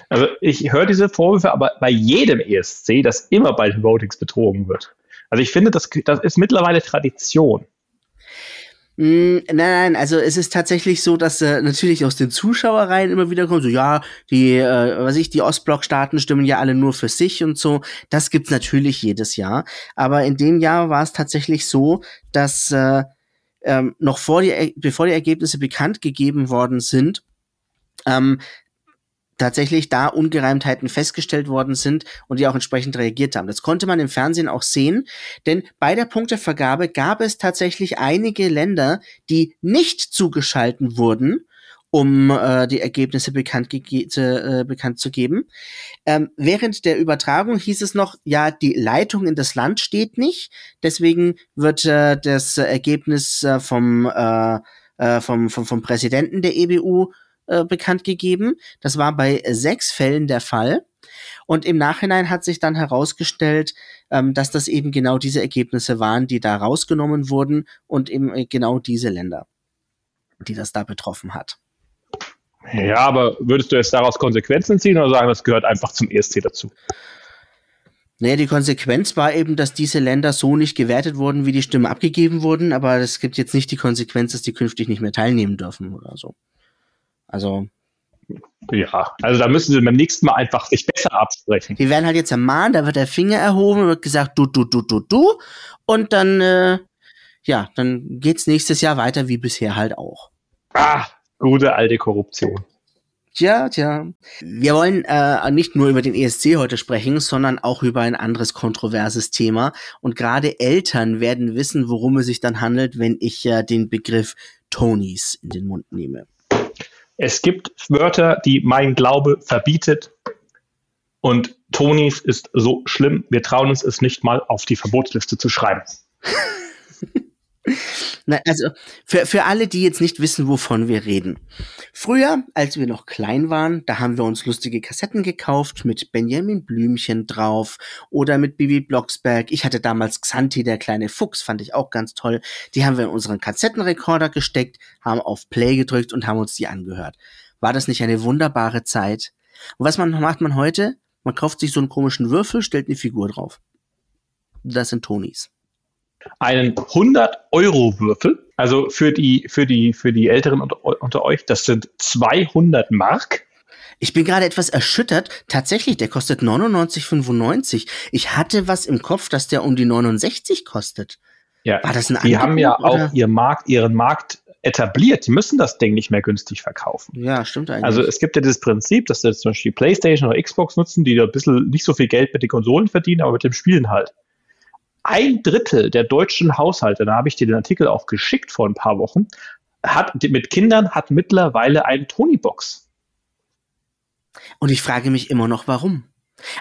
Also ich höre diese Vorwürfe aber bei jedem ESC, dass immer bei den Votings betrogen wird. Also ich finde, das, das ist mittlerweile Tradition. Mm, nein, nein, also es ist tatsächlich so, dass äh, natürlich aus den Zuschauereien immer wieder kommt, so ja, die, äh, was ich, die Ostblock-Staaten stimmen ja alle nur für sich und so. Das gibt's natürlich jedes Jahr. Aber in dem Jahr war es tatsächlich so, dass äh, ähm, noch vor die, bevor die Ergebnisse bekannt gegeben worden sind, ähm, tatsächlich da Ungereimtheiten festgestellt worden sind und die auch entsprechend reagiert haben. Das konnte man im Fernsehen auch sehen, denn bei der Punktevergabe gab es tatsächlich einige Länder, die nicht zugeschalten wurden, um äh, die Ergebnisse bekannt, äh, bekannt zu geben. Ähm, während der Übertragung hieß es noch, ja, die Leitung in das Land steht nicht, deswegen wird äh, das Ergebnis äh, vom äh, äh, vom, vom, vom Präsidenten der EBU äh, bekannt gegeben. Das war bei sechs Fällen der Fall. Und im Nachhinein hat sich dann herausgestellt, ähm, dass das eben genau diese Ergebnisse waren, die da rausgenommen wurden und eben äh, genau diese Länder, die das da betroffen hat. Ja, aber würdest du jetzt daraus Konsequenzen ziehen oder sagen, das gehört einfach zum ESC dazu? Naja, die Konsequenz war eben, dass diese Länder so nicht gewertet wurden, wie die Stimmen abgegeben wurden, aber es gibt jetzt nicht die Konsequenz, dass die künftig nicht mehr teilnehmen dürfen oder so. Also. Ja, also da müssen sie beim nächsten Mal einfach sich besser absprechen. Die werden halt jetzt ermahnt, da wird der Finger erhoben und wird gesagt, du, du, du, du, du. Und dann, äh, ja, dann geht's nächstes Jahr weiter wie bisher halt auch. Ah, gute alte Korruption. Tja, tja. Wir wollen äh, nicht nur über den ESC heute sprechen, sondern auch über ein anderes kontroverses Thema. Und gerade Eltern werden wissen, worum es sich dann handelt, wenn ich äh, den Begriff Tonys in den Mund nehme. Es gibt Wörter, die mein Glaube verbietet. Und Tonys ist so schlimm, wir trauen uns es nicht mal auf die Verbotsliste zu schreiben. *laughs* Na, also für, für alle, die jetzt nicht wissen, wovon wir reden. Früher, als wir noch klein waren, da haben wir uns lustige Kassetten gekauft mit Benjamin Blümchen drauf oder mit Bibi Blocksberg. Ich hatte damals Xanti, der kleine Fuchs, fand ich auch ganz toll. Die haben wir in unseren Kassettenrekorder gesteckt, haben auf Play gedrückt und haben uns die angehört. War das nicht eine wunderbare Zeit? Und was man, macht man heute? Man kauft sich so einen komischen Würfel, stellt eine Figur drauf. Das sind Tonys einen 100-Euro-Würfel. Also für die, für die, für die Älteren unter, unter euch, das sind 200 Mark. Ich bin gerade etwas erschüttert. Tatsächlich, der kostet 99,95. Ich hatte was im Kopf, dass der um die 69 kostet. Ja, War das ein die Angebot, haben ja oder? auch ihr Markt, ihren Markt etabliert. Die müssen das Ding nicht mehr günstig verkaufen. Ja, stimmt eigentlich. Also es gibt ja dieses Prinzip, dass jetzt zum Beispiel PlayStation oder Xbox nutzen, die da ein bisschen nicht so viel Geld mit den Konsolen verdienen, aber mit dem Spielen halt ein Drittel der deutschen Haushalte, da habe ich dir den Artikel auch geschickt vor ein paar Wochen, hat mit Kindern hat mittlerweile eine Tony-Box. Und ich frage mich immer noch, warum.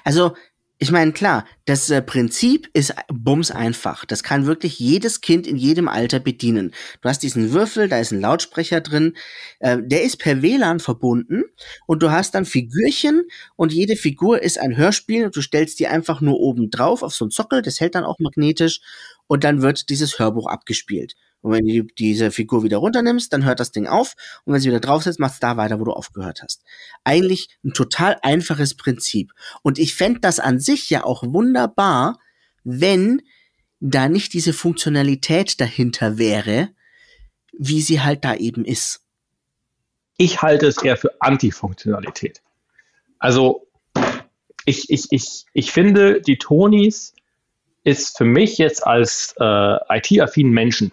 Also ich meine, klar, das äh, Prinzip ist bums einfach. Das kann wirklich jedes Kind in jedem Alter bedienen. Du hast diesen Würfel, da ist ein Lautsprecher drin, äh, der ist per WLAN verbunden und du hast dann Figürchen und jede Figur ist ein Hörspiel und du stellst die einfach nur oben drauf auf so einen Sockel, das hält dann auch magnetisch und dann wird dieses Hörbuch abgespielt. Und wenn du diese Figur wieder runternimmst, dann hört das Ding auf. Und wenn sie wieder draufsetzt, macht es da weiter, wo du aufgehört hast. Eigentlich ein total einfaches Prinzip. Und ich fände das an sich ja auch wunderbar, wenn da nicht diese Funktionalität dahinter wäre, wie sie halt da eben ist. Ich halte es eher für Antifunktionalität. Also ich, ich, ich, ich finde, die Tonys ist für mich jetzt als äh, IT-affinen Menschen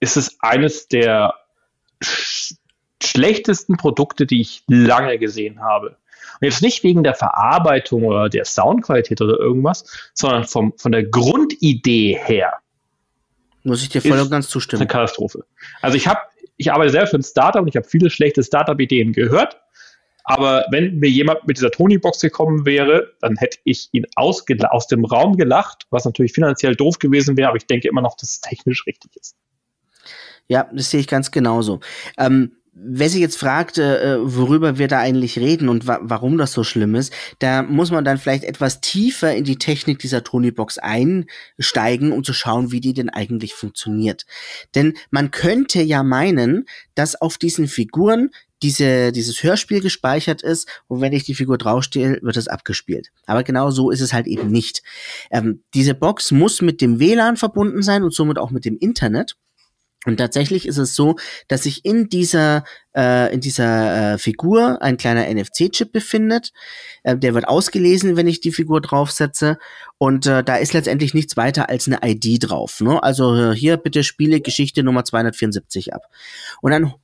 ist es eines der sch schlechtesten Produkte, die ich lange gesehen habe. Und jetzt nicht wegen der Verarbeitung oder der Soundqualität oder irgendwas, sondern vom, von der Grundidee her. Muss ich dir voll und ganz zustimmen. Eine Katastrophe. Also ich habe, ich arbeite selber für ein Startup und ich habe viele schlechte Startup-Ideen gehört. Aber wenn mir jemand mit dieser Tony-Box gekommen wäre, dann hätte ich ihn aus dem Raum gelacht, was natürlich finanziell doof gewesen wäre, aber ich denke immer noch, dass es technisch richtig ist. Ja, das sehe ich ganz genauso. Ähm, wer sich jetzt fragt, äh, worüber wir da eigentlich reden und wa warum das so schlimm ist, da muss man dann vielleicht etwas tiefer in die Technik dieser Tony-Box einsteigen, um zu schauen, wie die denn eigentlich funktioniert. Denn man könnte ja meinen, dass auf diesen Figuren diese, dieses Hörspiel gespeichert ist und wenn ich die Figur draufstehe, wird es abgespielt. Aber genau so ist es halt eben nicht. Ähm, diese Box muss mit dem WLAN verbunden sein und somit auch mit dem Internet. Und tatsächlich ist es so, dass sich in dieser äh, in dieser äh, Figur ein kleiner NFC-Chip befindet. Äh, der wird ausgelesen, wenn ich die Figur draufsetze. Und äh, da ist letztendlich nichts weiter als eine ID drauf. Ne? Also äh, hier bitte spiele Geschichte Nummer 274 ab. Und dann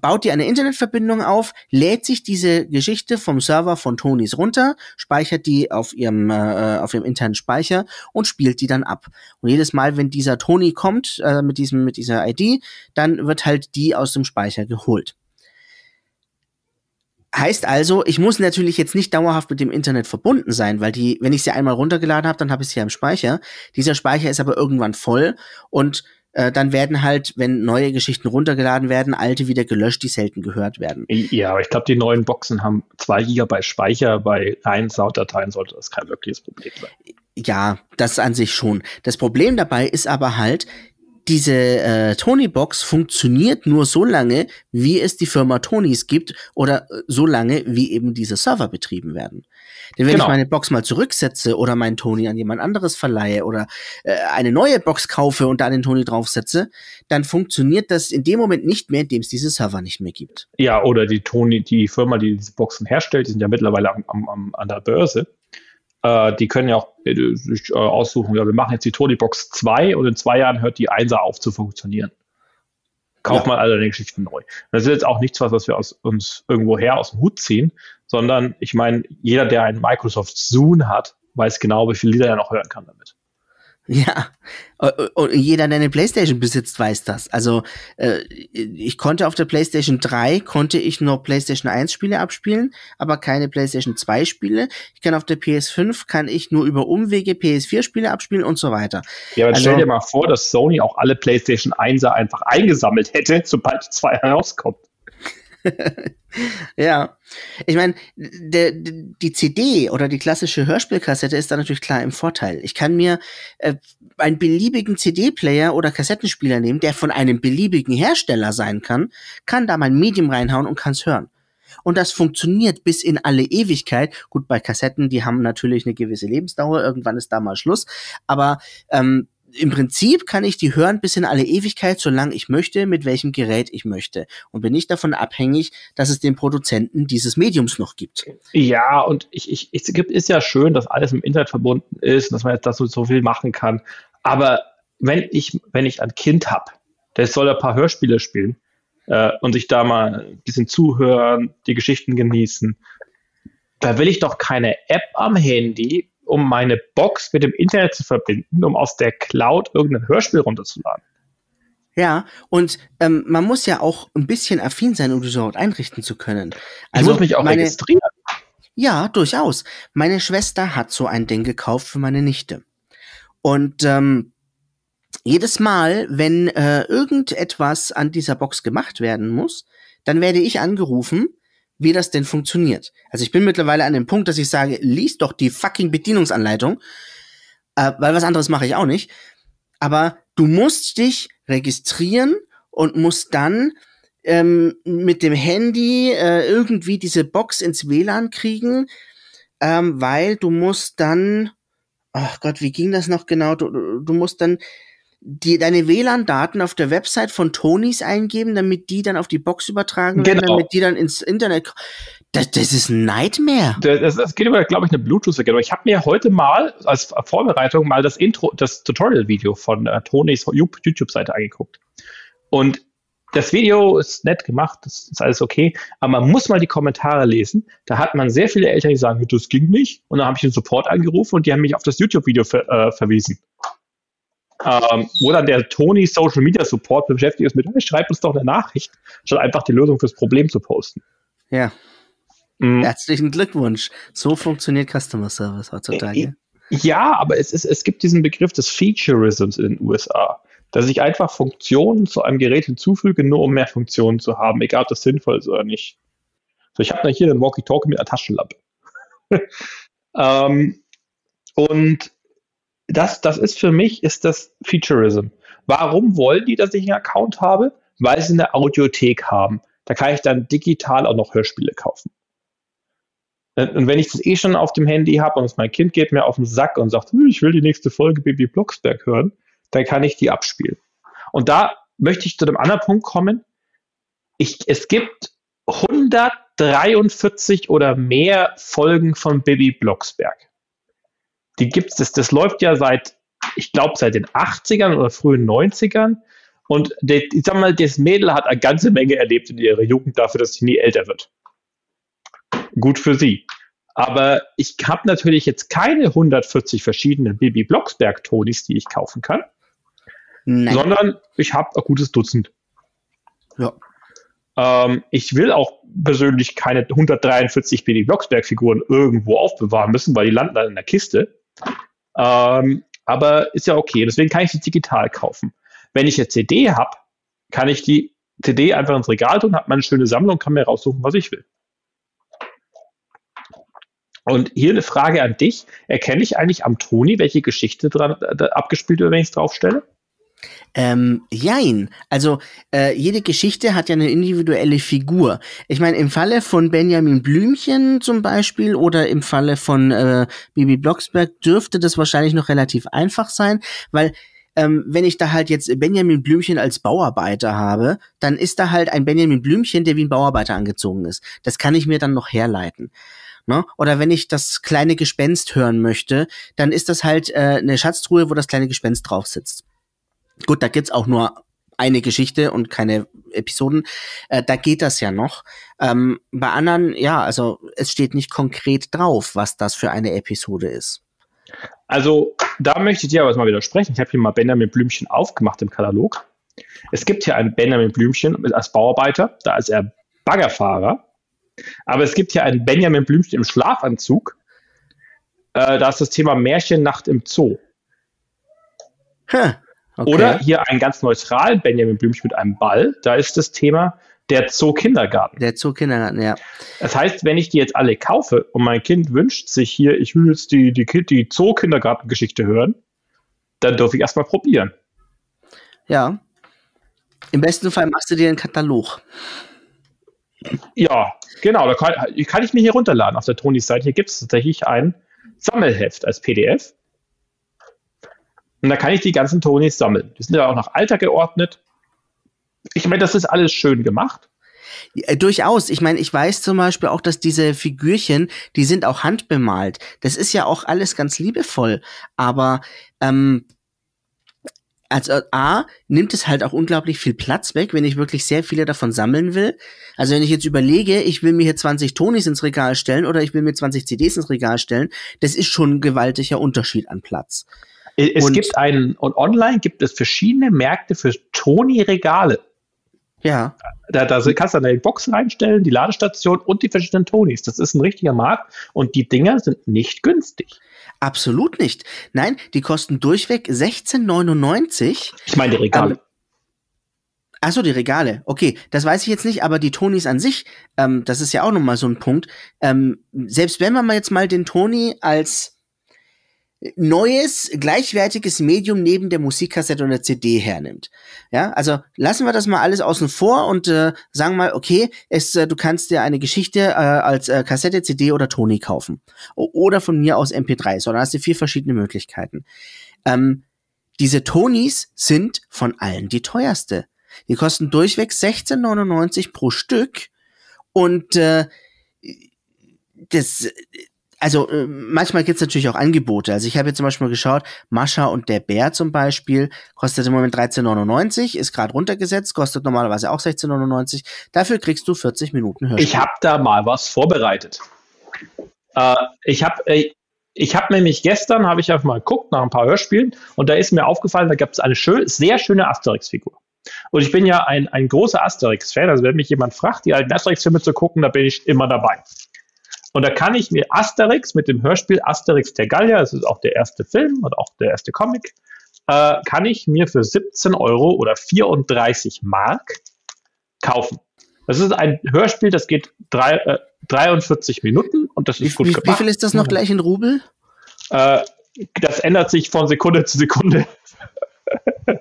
baut ihr eine Internetverbindung auf, lädt sich diese Geschichte vom Server von Tonys runter, speichert die auf ihrem, äh, auf ihrem internen Speicher und spielt die dann ab. Und jedes Mal, wenn dieser Tony kommt äh, mit diesem mit dieser ID, dann wird halt die aus dem Speicher geholt. Heißt also, ich muss natürlich jetzt nicht dauerhaft mit dem Internet verbunden sein, weil die, wenn ich sie einmal runtergeladen habe, dann habe ich sie ja im Speicher. Dieser Speicher ist aber irgendwann voll und äh, dann werden halt, wenn neue Geschichten runtergeladen werden, alte wieder gelöscht, die selten gehört werden. Ja, aber ich glaube, die neuen Boxen haben zwei Gigabyte Speicher. Bei reinen Sounddateien sollte das kein wirkliches Problem sein. Ja, das an sich schon. Das Problem dabei ist aber halt, diese äh, Tony-Box funktioniert nur so lange, wie es die Firma Tonys gibt oder äh, so lange, wie eben diese Server betrieben werden. Denn wenn genau. ich meine Box mal zurücksetze oder meinen Tony an jemand anderes verleihe oder äh, eine neue Box kaufe und da den Tony draufsetze, dann funktioniert das in dem Moment nicht mehr, in dem es diese Server nicht mehr gibt. Ja, oder die Tony, die Firma, die diese Boxen herstellt, die sind ja mittlerweile am, am, an der Börse. Äh, die können ja auch äh, sich äh, aussuchen, ja, wir machen jetzt die Tony-Box 2 und in zwei Jahren hört die 1er auf zu funktionieren. Kauft ja. man alle Geschichten neu. Das ist jetzt auch nichts, was, was wir aus, uns irgendwo her aus dem Hut ziehen, sondern ich meine, jeder, der einen Microsoft Zoom hat, weiß genau, wie viele Lieder er noch hören kann damit. Ja, und jeder, der eine Playstation besitzt, weiß das. Also äh, ich konnte auf der Playstation 3, konnte ich nur Playstation 1 Spiele abspielen, aber keine Playstation 2 Spiele. Ich kann auf der PS5, kann ich nur über Umwege PS4 Spiele abspielen und so weiter. Ja, aber also, stell dir mal vor, dass Sony auch alle Playstation 1er einfach eingesammelt hätte, sobald die 2 herauskommt. *laughs* ja, ich meine, die CD oder die klassische Hörspielkassette ist da natürlich klar im Vorteil. Ich kann mir äh, einen beliebigen CD-Player oder Kassettenspieler nehmen, der von einem beliebigen Hersteller sein kann, kann da mein Medium reinhauen und kann es hören. Und das funktioniert bis in alle Ewigkeit. Gut, bei Kassetten, die haben natürlich eine gewisse Lebensdauer, irgendwann ist da mal Schluss. Aber ähm, im Prinzip kann ich die hören bis in alle Ewigkeit, solange ich möchte, mit welchem Gerät ich möchte. Und bin nicht davon abhängig, dass es den Produzenten dieses Mediums noch gibt. Ja, und ich, ich, es ist ja schön, dass alles im Internet verbunden ist, dass man jetzt dazu so viel machen kann. Aber wenn ich, wenn ich ein Kind habe, der soll ein paar Hörspiele spielen äh, und sich da mal ein bisschen zuhören, die Geschichten genießen, da will ich doch keine App am Handy, um meine Box mit dem Internet zu verbinden, um aus der Cloud irgendein Hörspiel runterzuladen. Ja, und ähm, man muss ja auch ein bisschen affin sein, um das dort einrichten zu können. Also ich muss mich auch meine, registrieren. Ja, durchaus. Meine Schwester hat so ein Ding gekauft für meine Nichte. Und ähm, jedes Mal, wenn äh, irgendetwas an dieser Box gemacht werden muss, dann werde ich angerufen wie das denn funktioniert. Also ich bin mittlerweile an dem Punkt, dass ich sage, lies doch die fucking Bedienungsanleitung, äh, weil was anderes mache ich auch nicht. Aber du musst dich registrieren und musst dann ähm, mit dem Handy äh, irgendwie diese Box ins WLAN kriegen, ähm, weil du musst dann, ach Gott, wie ging das noch genau? Du, du musst dann die, deine WLAN-Daten auf der Website von Tonys eingeben, damit die dann auf die Box übertragen werden, genau. damit die dann ins Internet. Das, das ist ein Nightmare. Das, das geht über, glaube ich, eine Bluetooth-Verkennung. Ich habe mir heute mal als Vorbereitung mal das Intro, das Tutorial-Video von äh, Tonys YouTube-Seite angeguckt. Und das Video ist nett gemacht, das ist alles okay, aber man muss mal die Kommentare lesen. Da hat man sehr viele Eltern, die sagen, das ging nicht. Und dann habe ich den Support angerufen und die haben mich auf das YouTube-Video ver äh, verwiesen ähm, wo dann der Tony Social Media Support beschäftigt ist mit, hey, schreib uns doch eine Nachricht, statt einfach die Lösung fürs Problem zu posten. Ja. Mhm. Herzlichen Glückwunsch. So funktioniert Customer Service heutzutage. Äh, ja, aber es, ist, es gibt diesen Begriff des Featureisms in den USA, dass ich einfach Funktionen zu einem Gerät hinzufüge, nur um mehr Funktionen zu haben, egal ob das sinnvoll ist oder nicht. So, ich habe hier einen Walkie-Talkie mit einer Taschenlampe. *laughs* ähm, und das, das ist für mich, ist das Featureism. Warum wollen die, dass ich einen Account habe? Weil sie eine Audiothek haben. Da kann ich dann digital auch noch Hörspiele kaufen. Und wenn ich das eh schon auf dem Handy habe und mein Kind geht mir auf den Sack und sagt, hm, ich will die nächste Folge Baby Blocksberg hören, dann kann ich die abspielen. Und da möchte ich zu dem anderen Punkt kommen. Ich, es gibt 143 oder mehr Folgen von Baby Blocksberg die gibt's, das, das läuft ja seit, ich glaube, seit den 80ern oder frühen 90ern. Und der, ich sag mal, das Mädel hat eine ganze Menge erlebt in ihrer Jugend dafür, dass sie nie älter wird. Gut für sie. Aber ich habe natürlich jetzt keine 140 verschiedenen Bibi Blocksberg-Tonis, die ich kaufen kann, Nein. sondern ich habe ein gutes Dutzend. Ja. Ähm, ich will auch persönlich keine 143 Bibi Blocksberg-Figuren irgendwo aufbewahren müssen, weil die landen dann in der Kiste. Ähm, aber ist ja okay. Deswegen kann ich sie digital kaufen. Wenn ich eine CD habe, kann ich die CD einfach ins Regal tun, habe meine schöne Sammlung, kann mir raussuchen, was ich will. Und hier eine Frage an dich. Erkenne ich eigentlich am Toni, welche Geschichte dran, äh, abgespielt wird, wenn ich es draufstelle? Ähm, jein. Also äh, jede Geschichte hat ja eine individuelle Figur. Ich meine, im Falle von Benjamin Blümchen zum Beispiel oder im Falle von äh, Bibi Blocksberg dürfte das wahrscheinlich noch relativ einfach sein, weil ähm, wenn ich da halt jetzt Benjamin Blümchen als Bauarbeiter habe, dann ist da halt ein Benjamin Blümchen, der wie ein Bauarbeiter angezogen ist. Das kann ich mir dann noch herleiten. Ne? Oder wenn ich das kleine Gespenst hören möchte, dann ist das halt äh, eine Schatztruhe, wo das kleine Gespenst drauf sitzt. Gut, da gibt's auch nur eine Geschichte und keine Episoden. Äh, da geht das ja noch. Ähm, bei anderen, ja, also es steht nicht konkret drauf, was das für eine Episode ist. Also da möchte ich dir aber mal widersprechen. Ich habe hier mal Benjamin Blümchen aufgemacht im Katalog. Es gibt hier einen Benjamin Blümchen als Bauarbeiter, da ist er Baggerfahrer. Aber es gibt hier einen Benjamin Blümchen im Schlafanzug. Äh, da ist das Thema Märchennacht im Zoo. Huh. Okay. Oder hier ein ganz neutral Benjamin Blümchen mit einem Ball. Da ist das Thema der Zoo-Kindergarten. Der Zoo-Kindergarten, ja. Das heißt, wenn ich die jetzt alle kaufe und mein Kind wünscht sich hier, ich will jetzt die, die, die Zoo-Kindergarten-Geschichte hören, dann darf ich erstmal probieren. Ja. Im besten Fall machst du dir einen Katalog. Ja, genau. Da kann, kann ich mir hier runterladen auf der Tonis Seite. Hier gibt es tatsächlich ein Sammelheft als PDF. Und da kann ich die ganzen Tonis sammeln. Die sind ja auch nach Alter geordnet. Ich meine, das ist alles schön gemacht. Ja, durchaus. Ich meine, ich weiß zum Beispiel auch, dass diese Figürchen, die sind auch handbemalt. Das ist ja auch alles ganz liebevoll. Aber ähm, also A, nimmt es halt auch unglaublich viel Platz weg, wenn ich wirklich sehr viele davon sammeln will. Also wenn ich jetzt überlege, ich will mir hier 20 Tonis ins Regal stellen oder ich will mir 20 CDs ins Regal stellen, das ist schon ein gewaltiger Unterschied an Platz. Es und, gibt einen, und online gibt es verschiedene Märkte für Toni-Regale. Ja. Da, da kannst du dann die Box reinstellen, die Ladestation und die verschiedenen Tonis. Das ist ein richtiger Markt und die Dinger sind nicht günstig. Absolut nicht. Nein, die kosten durchweg 16,99. Ich meine die Regale. Ähm, Achso, die Regale. Okay, das weiß ich jetzt nicht, aber die Tonis an sich, ähm, das ist ja auch nochmal so ein Punkt. Ähm, selbst wenn man mal jetzt mal den Toni als neues, gleichwertiges Medium neben der Musikkassette und der CD hernimmt. Ja, also lassen wir das mal alles außen vor und äh, sagen mal, okay, es, äh, du kannst dir eine Geschichte äh, als äh, Kassette, CD oder Toni kaufen. O oder von mir aus MP3, sondern hast du vier verschiedene Möglichkeiten. Ähm, diese Tonis sind von allen die teuerste. Die kosten durchweg 16,99 pro Stück und äh, das also äh, manchmal gibt's natürlich auch Angebote. Also ich habe jetzt zum Beispiel geschaut, Mascha und der Bär zum Beispiel kostet im Moment 13,99, ist gerade runtergesetzt, kostet normalerweise auch 16,99. Dafür kriegst du 40 Minuten Hörspiel. Ich habe da mal was vorbereitet. Äh, ich habe äh, ich habe nämlich gestern, habe ich einfach mal geguckt nach ein paar Hörspielen und da ist mir aufgefallen, da gibt es eine schön, sehr schöne Asterix-Figur. Und ich bin ja ein, ein großer Asterix-Fan, also wenn mich jemand fragt, die alten Asterix-Filme zu gucken, da bin ich immer dabei. Und da kann ich mir Asterix mit dem Hörspiel Asterix der Gallier, das ist auch der erste Film und auch der erste Comic, äh, kann ich mir für 17 Euro oder 34 Mark kaufen. Das ist ein Hörspiel, das geht drei, äh, 43 Minuten und das ist wie, gut wie, gemacht. Wie viel ist das noch gleich in Rubel? Äh, das ändert sich von Sekunde zu Sekunde. *laughs*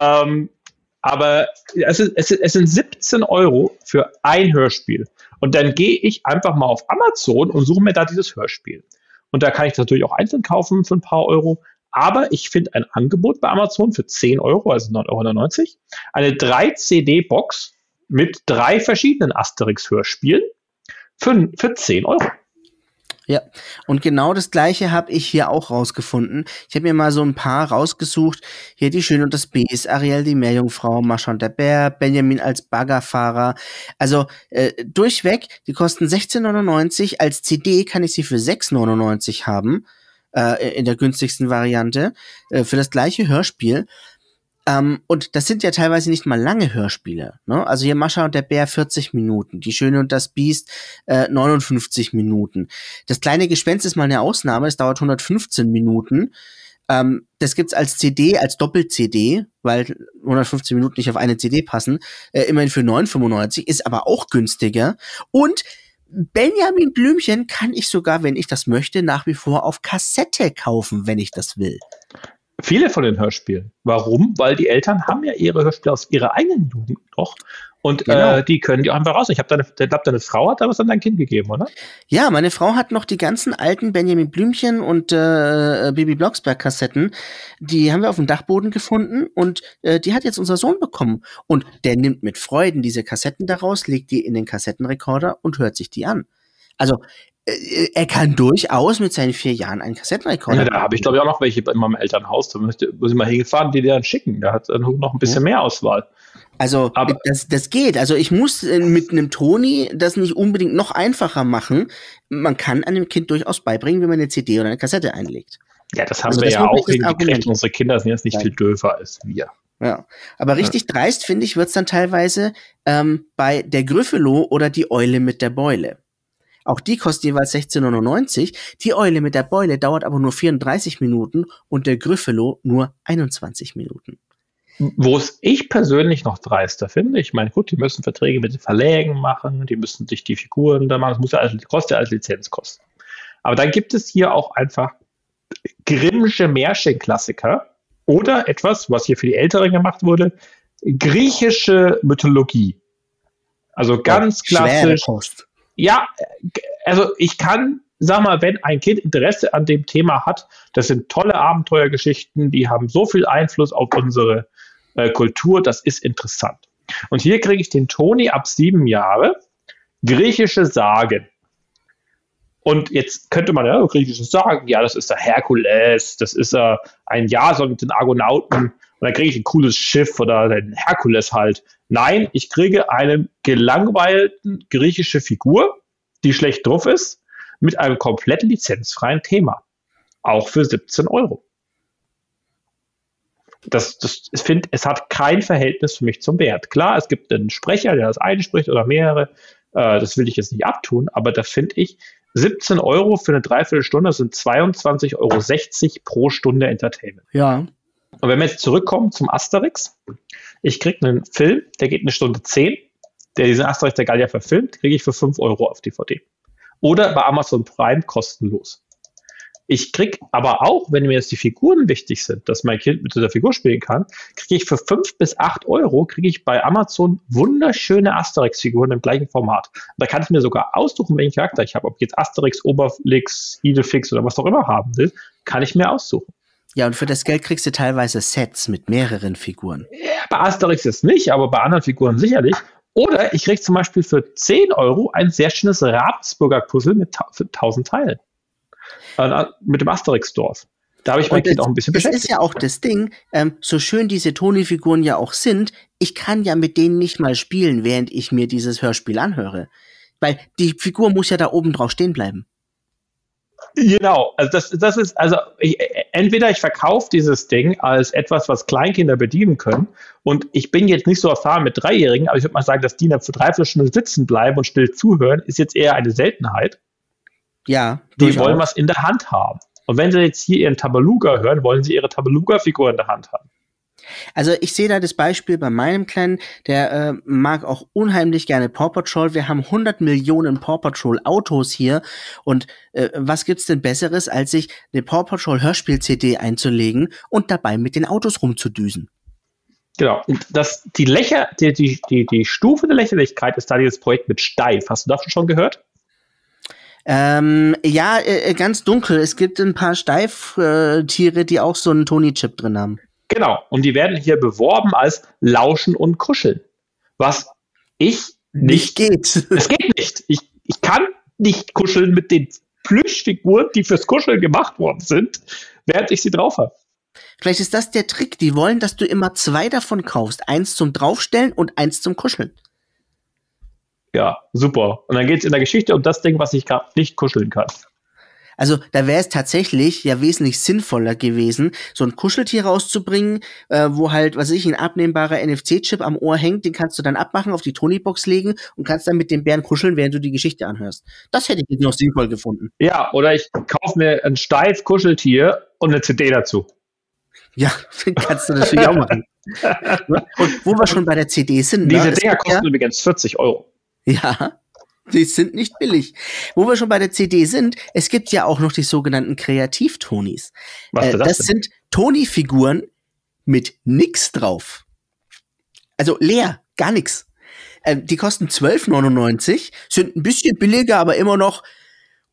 ähm, aber es, ist, es, es sind 17 Euro für ein Hörspiel. Und dann gehe ich einfach mal auf Amazon und suche mir da dieses Hörspiel. Und da kann ich das natürlich auch einzeln kaufen für ein paar Euro. Aber ich finde ein Angebot bei Amazon für 10 Euro, also 9,99 Euro, eine 3-CD-Box mit drei verschiedenen Asterix-Hörspielen für, für 10 Euro. Ja, und genau das gleiche habe ich hier auch rausgefunden. Ich habe mir mal so ein paar rausgesucht. Hier die Schöne und das Biest, Ariel die Meerjungfrau, Mascha und der Bär, Benjamin als Baggerfahrer. Also äh, durchweg, die kosten 16,99. Als CD kann ich sie für 6,99 haben, äh, in der günstigsten Variante, äh, für das gleiche Hörspiel. Ähm, und das sind ja teilweise nicht mal lange Hörspiele. Ne? Also hier Mascha und der Bär 40 Minuten, Die Schöne und das Biest äh, 59 Minuten. Das kleine Gespenst ist mal eine Ausnahme, es dauert 115 Minuten. Ähm, das gibt's als CD, als Doppel-CD, weil 115 Minuten nicht auf eine CD passen. Äh, immerhin für 9,95, ist aber auch günstiger. Und Benjamin Blümchen kann ich sogar, wenn ich das möchte, nach wie vor auf Kassette kaufen, wenn ich das will. Viele von den Hörspielen. Warum? Weil die Eltern haben ja ihre Hörspiele aus ihrer eigenen Jugend noch und genau. äh, die können die einfach raus. Ich habe deine, glaube, deine Frau hat da was an dein Kind gegeben, oder? Ja, meine Frau hat noch die ganzen alten Benjamin Blümchen und äh, Baby Blocksberg Kassetten. Die haben wir auf dem Dachboden gefunden und äh, die hat jetzt unser Sohn bekommen. Und der nimmt mit Freuden diese Kassetten daraus, legt die in den Kassettenrekorder und hört sich die an. Also äh, er kann durchaus mit seinen vier Jahren einen Kassettenrekorder. Ja, da habe ich glaube ich auch noch welche in meinem Elternhaus. Da muss ich mal hingefahren, die dir dann schicken. Da hat er noch ein bisschen ja. mehr Auswahl. Also Aber das, das geht. Also ich muss äh, mit einem Toni das nicht unbedingt noch einfacher machen. Man kann einem Kind durchaus beibringen, wie man eine CD oder eine Kassette einlegt. Ja, das haben also wir das ja auch hingekriegt. Unsere Kinder sind jetzt nicht ja. viel döfer als wir. Ja, aber richtig ja. dreist, finde ich, wird's dann teilweise ähm, bei der Gryffalo oder die Eule mit der Beule. Auch die kostet jeweils 16,99. Die Eule mit der Beule dauert aber nur 34 Minuten und der Gryffalo nur 21 Minuten. Wo es ich persönlich noch dreister finde, ich meine, gut, die müssen Verträge mit den Verlägen machen, die müssen sich die Figuren da machen, das muss ja als, kostet ja als Lizenz kosten. Aber dann gibt es hier auch einfach Grimmsche Märchenklassiker oder etwas, was hier für die Älteren gemacht wurde, griechische Mythologie. Also ganz ja, klassisch. Ja, also ich kann sag mal, wenn ein Kind Interesse an dem Thema hat, das sind tolle Abenteuergeschichten, die haben so viel Einfluss auf unsere äh, Kultur, das ist interessant. Und hier kriege ich den Toni ab sieben Jahre, griechische Sagen. Und jetzt könnte man ja griechische Sagen, ja, das ist der Herkules, das ist äh, ein Jason mit den Argonauten und dann kriege ich ein cooles Schiff oder den Herkules halt. Nein, ich kriege eine gelangweilten griechische Figur, die schlecht drauf ist, mit einem komplett lizenzfreien Thema. Auch für 17 Euro. Das, das, ich finde, es hat kein Verhältnis für mich zum Wert. Klar, es gibt einen Sprecher, der das einspricht oder mehrere. Äh, das will ich jetzt nicht abtun, aber da finde ich, 17 Euro für eine Dreiviertelstunde sind 22,60 Euro pro Stunde Entertainment. Ja. Und wenn wir jetzt zurückkommen zum Asterix, ich kriege einen Film, der geht eine Stunde 10, der diesen Asterix der Gallier verfilmt, kriege ich für 5 Euro auf DVD oder bei Amazon Prime kostenlos. Ich krieg aber auch, wenn mir jetzt die Figuren wichtig sind, dass mein Kind mit dieser Figur spielen kann, kriege ich für fünf bis acht Euro kriege ich bei Amazon wunderschöne Asterix-Figuren im gleichen Format. Da kann ich mir sogar aussuchen, welchen Charakter ich habe. Ob ich jetzt Asterix, Oberflix, Idefix oder was auch immer haben will, kann ich mir aussuchen. Ja, und für das Geld kriegst du teilweise Sets mit mehreren Figuren. Ja, bei Asterix jetzt nicht, aber bei anderen Figuren sicherlich. Oder ich kriege zum Beispiel für 10 Euro ein sehr schönes Ravensburger Puzzle mit 1000 Teilen. Äh, mit dem Asterix-Dorf. Da habe ich mein Kind auch ein bisschen beschäftigt. Das ist ja auch das Ding, ähm, so schön diese Toni-Figuren ja auch sind, ich kann ja mit denen nicht mal spielen, während ich mir dieses Hörspiel anhöre. Weil die Figur muss ja da oben drauf stehen bleiben. Genau, also das, das ist, also ich, entweder ich verkaufe dieses Ding als etwas, was Kleinkinder bedienen können und ich bin jetzt nicht so erfahren mit Dreijährigen, aber ich würde mal sagen, dass die für drei, Stunden sitzen bleiben und still zuhören, ist jetzt eher eine Seltenheit. Ja. Die wollen was in der Hand haben. Und wenn sie jetzt hier ihren Tabaluga hören, wollen sie ihre Tabaluga-Figur in der Hand haben. Also ich sehe da das Beispiel bei meinem Kleinen, der äh, mag auch unheimlich gerne Paw Patrol. Wir haben 100 Millionen Paw Patrol Autos hier und äh, was gibt's denn besseres, als sich eine Paw Patrol Hörspiel-CD einzulegen und dabei mit den Autos rumzudüsen? Genau. Und das, die, Lächer, die, die, die, die Stufe der Lächerlichkeit ist da dieses Projekt mit Steif. Hast du davon schon gehört? Ähm, ja, äh, ganz dunkel. Es gibt ein paar Steiftiere, die auch so einen Tony-Chip drin haben. Genau. Und die werden hier beworben als Lauschen und Kuscheln. Was ich nicht, nicht geht. Es geht nicht. Ich, ich kann nicht kuscheln mit den Plüschfiguren, die fürs Kuscheln gemacht worden sind, während ich sie drauf habe. Vielleicht ist das der Trick. Die wollen, dass du immer zwei davon kaufst. Eins zum Draufstellen und eins zum Kuscheln. Ja, super. Und dann geht es in der Geschichte um das Ding, was ich gerade nicht kuscheln kann. Also da wäre es tatsächlich ja wesentlich sinnvoller gewesen, so ein Kuscheltier rauszubringen, äh, wo halt, was weiß ich, ein abnehmbarer NFC-Chip am Ohr hängt, den kannst du dann abmachen, auf die Tony-Box legen und kannst dann mit dem Bären kuscheln, während du die Geschichte anhörst. Das hätte ich jetzt noch sinnvoll gefunden. Ja, oder ich kaufe mir ein steif Kuscheltier und eine CD dazu. Ja, *laughs* kannst du natürlich auch machen. Und *laughs* wo wir schon bei der CD sind. Diese ne, Dinger kosten übrigens 40 Euro. Ja, ja, die sind nicht billig. Wo wir schon bei der CD sind, es gibt ja auch noch die sogenannten Kreativ-Tonis. Was Äh, das das, sind Toni-Figuren mit nix drauf. Also leer, gar nix. Ähm, die kosten 12,99, sind ein bisschen billiger, aber immer noch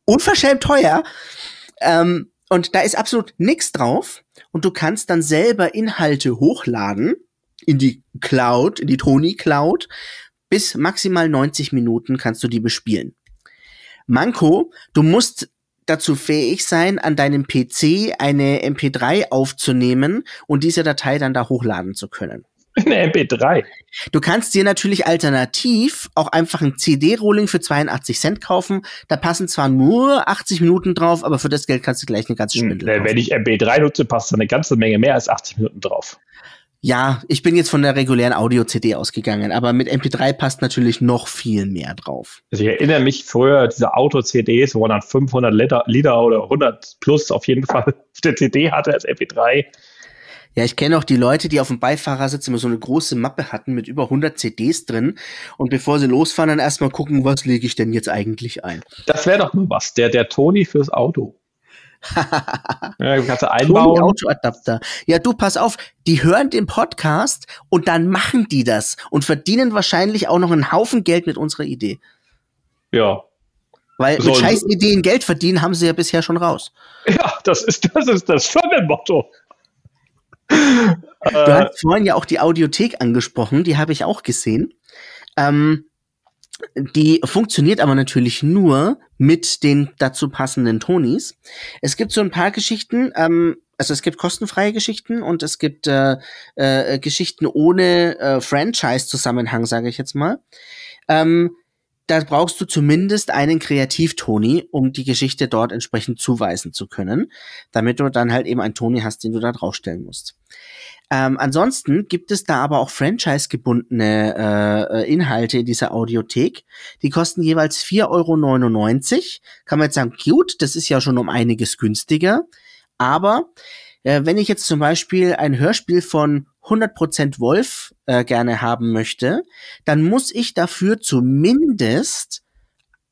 unverschämt teuer. Ähm, und da ist absolut nix drauf. Und du kannst dann selber Inhalte hochladen in die Cloud, in die Toni Cloud. Bis maximal 90 Minuten kannst du die bespielen. Manko, du musst dazu fähig sein, an deinem PC eine MP3 aufzunehmen und diese Datei dann da hochladen zu können. Eine MP3. Du kannst dir natürlich alternativ auch einfach ein CD-Rolling für 82 Cent kaufen. Da passen zwar nur 80 Minuten drauf, aber für das Geld kannst du gleich eine ganze Spindel Hm, kaufen. Wenn ich MP3 nutze, passt da eine ganze Menge mehr als 80 Minuten drauf. Ja, ich bin jetzt von der regulären Audio-CD ausgegangen, aber mit MP3 passt natürlich noch viel mehr drauf. Also ich erinnere mich früher, diese Auto-CDs, wo man dann 500 Liter, Liter oder 100 plus auf jeden Fall auf der CD hatte als MP3. Ja, ich kenne auch die Leute, die auf dem Beifahrersitz immer so eine große Mappe hatten mit über 100 CDs drin und bevor sie losfahren, dann erstmal gucken, was lege ich denn jetzt eigentlich ein. Das wäre doch mal was. Der, der Toni fürs Auto. Ja, kannst du einbauen. Autoadapter. Ja, du, pass auf, die hören den Podcast und dann machen die das und verdienen wahrscheinlich auch noch einen Haufen Geld mit unserer Idee. Ja. Weil mit Sollen- scheiß Ideen Geld verdienen haben sie ja bisher schon raus. Ja, das ist das, ist das Firmenmotto. Du äh, hast vorhin ja auch die Audiothek angesprochen, die habe ich auch gesehen. Ähm, die funktioniert aber natürlich nur mit den dazu passenden Tonis. Es gibt so ein paar Geschichten, ähm, also es gibt kostenfreie Geschichten und es gibt äh, äh, Geschichten ohne äh, Franchise-Zusammenhang, sage ich jetzt mal. Ähm, da brauchst du zumindest einen Kreativ-Toni, um die Geschichte dort entsprechend zuweisen zu können, damit du dann halt eben einen Toni hast, den du da draufstellen musst. Ähm, ansonsten gibt es da aber auch franchise-gebundene äh, äh, Inhalte in dieser Audiothek. Die kosten jeweils 4,99 Euro. Kann man jetzt sagen, gut, das ist ja schon um einiges günstiger. Aber äh, wenn ich jetzt zum Beispiel ein Hörspiel von 100% Wolf äh, gerne haben möchte, dann muss ich dafür zumindest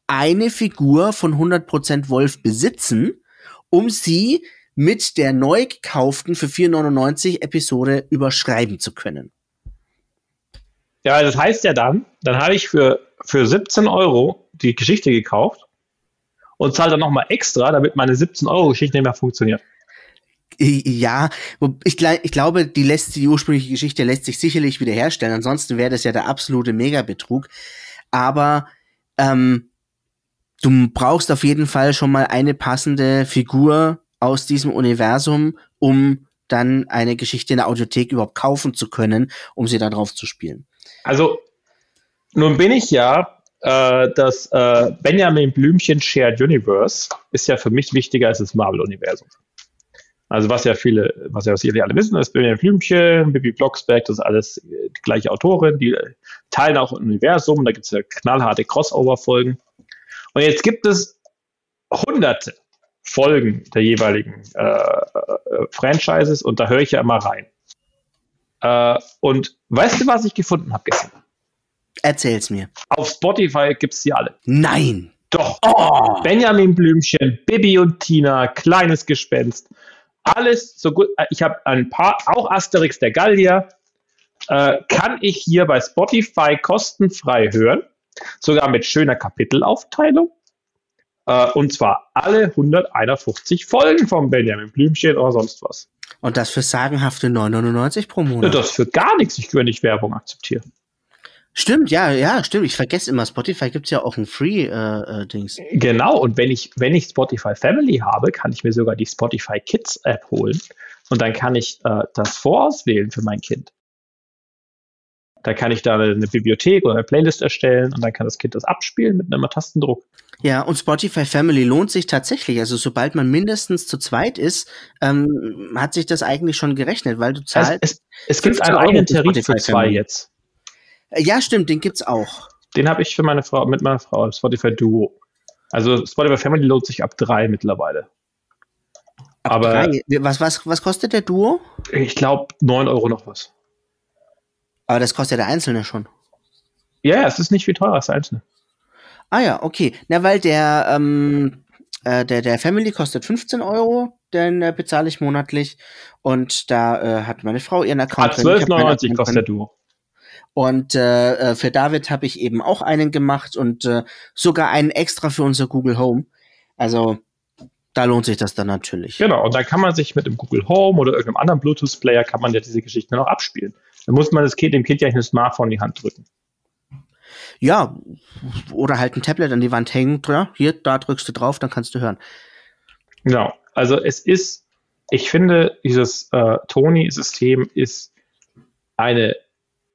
eine Figur von 100% Wolf besitzen, um sie mit der neu gekauften für 4,99 Episode überschreiben zu können. ja, das heißt ja dann, dann habe ich für, für 17 Euro die Geschichte gekauft und zahle dann nochmal extra, damit meine 17 Euro Geschichte nicht mehr funktioniert. Ja, ich, ich glaube, die lässt die ursprüngliche Geschichte lässt sich sicherlich wiederherstellen. Ansonsten wäre das ja der absolute Megabetrug. Aber ähm, du brauchst auf jeden Fall schon mal eine passende Figur aus diesem Universum, um dann eine Geschichte in der Audiothek überhaupt kaufen zu können, um sie da drauf zu spielen. Also, nun bin ich ja äh, das äh, Benjamin Blümchen Shared Universe ist ja für mich wichtiger als das Marvel-Universum. Also was ja viele, was ja sicherlich alle wissen, ist Benjamin Blümchen, Bibi Blocksberg, das ist alles äh, die gleiche Autorin, die teilen auch ein Universum, da gibt es ja knallharte Crossover-Folgen. Und jetzt gibt es hunderte Folgen der jeweiligen äh, äh, Franchises und da höre ich ja immer rein. Äh, und weißt du, was ich gefunden habe gestern? Erzähl's mir. Auf Spotify gibt es die alle. Nein. Doch. Oh. Benjamin Blümchen, Bibi und Tina, Kleines Gespenst. Alles so gut. äh, Ich habe ein paar, auch Asterix der Gallier, äh, kann ich hier bei Spotify kostenfrei hören. Sogar mit schöner Kapitelaufteilung. Äh, und zwar alle 151 Folgen von Benjamin Blümchen oder sonst was. Und das für sagenhafte 9,99 pro Monat. Das für gar nichts. Ich würde nicht Werbung akzeptieren. Stimmt, ja, ja, stimmt. Ich vergesse immer, Spotify gibt's ja auch ein Free-Dings. Genau, und wenn ich, wenn ich Spotify Family habe, kann ich mir sogar die Spotify Kids App holen und dann kann ich äh, das vorauswählen für mein Kind. Da kann ich da eine, eine Bibliothek oder eine Playlist erstellen und dann kann das Kind das abspielen mit einem Tastendruck. Ja, und Spotify Family lohnt sich tatsächlich. Also sobald man mindestens zu zweit ist, ähm, hat sich das eigentlich schon gerechnet, weil du Es, zahlst. es, es gibt 15 einen eigenen Tarif für zwei Family. jetzt. Äh, ja, stimmt, den gibt's auch. Den habe ich für meine Frau, mit meiner Frau, Spotify Duo. Also Spotify Family lohnt sich ab drei mittlerweile. Ab Aber drei. Was, was, was kostet der Duo? ich glaube 9 Euro noch was. Aber das kostet ja der Einzelne schon. Ja, ja, es ist nicht viel teurer als der einzelne. Ah ja, okay. Na, weil der, ähm, äh, der, der Family kostet 15 Euro, den äh, bezahle ich monatlich. Und da äh, hat meine Frau ihren Ah, Account. meinen 12,99 Account kostet der Duo. Und äh, äh, für David habe ich eben auch einen gemacht und äh, sogar einen extra für unser Google Home. Also da lohnt sich das dann natürlich. Genau, und dann kann man sich mit dem Google Home oder irgendeinem anderen Bluetooth-Player kann man ja diese Geschichten auch abspielen. Dann muss man das Kind, dem Kind ja nicht ein Smartphone in die Hand drücken. Ja, oder halt ein Tablet an die Wand hängen. Ja, hier, da drückst du drauf, dann kannst du hören. Genau. Also es ist, ich finde, dieses äh, Tony-System ist eine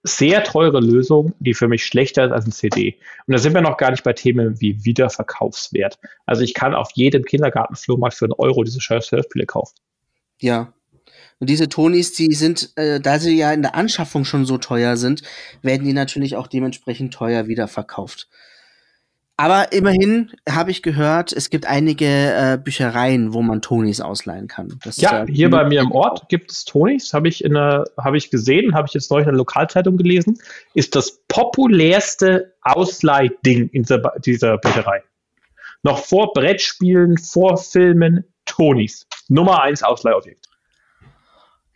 sehr teure Lösung, die für mich schlechter ist als ein CD. Und da sind wir noch gar nicht bei Themen wie Wiederverkaufswert. Also ich kann auf jedem Kindergartenflohmarkt für einen Euro diese scheiß Hörspiele kaufen. Ja. Und diese Tonis, die sind, äh, da sie ja in der Anschaffung schon so teuer sind, werden die natürlich auch dementsprechend teuer wieder verkauft. Aber immerhin habe ich gehört, es gibt einige äh, Büchereien, wo man Tonis ausleihen kann. Das, Ja, äh, hier bei mir im Ort gibt es Tonys, habe ich in habe ich gesehen, habe ich jetzt neulich in der Lokalzeitung gelesen, ist das populärste Ausleihding in dieser, dieser Bücherei. Noch vor Brettspielen, vor Filmen, Tonys. Nummer eins Ausleihobjekt.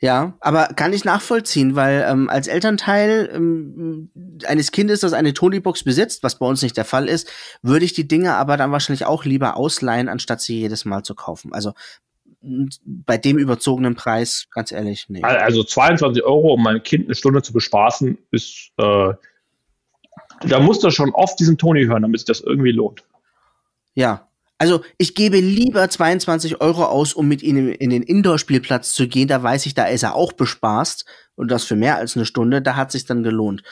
Ja, aber kann ich nachvollziehen, weil ähm, als Elternteil ähm, eines Kindes, das eine Tony-Box besitzt, was bei uns nicht der Fall ist, würde ich die Dinge aber dann wahrscheinlich auch lieber ausleihen, anstatt sie jedes Mal zu kaufen. Also bei dem überzogenen Preis, ganz ehrlich, nee. Also 22 Euro, um mein Kind eine Stunde zu bespaßen, ist, äh, da muss das schon oft diesen Tony hören, damit sich das irgendwie lohnt. Ja. Also ich gebe lieber 22 Euro aus, um mit ihnen in den Indoor-Spielplatz zu gehen. Da weiß ich, da ist er auch bespaßt. Und das für mehr als eine Stunde, da hat sich dann gelohnt.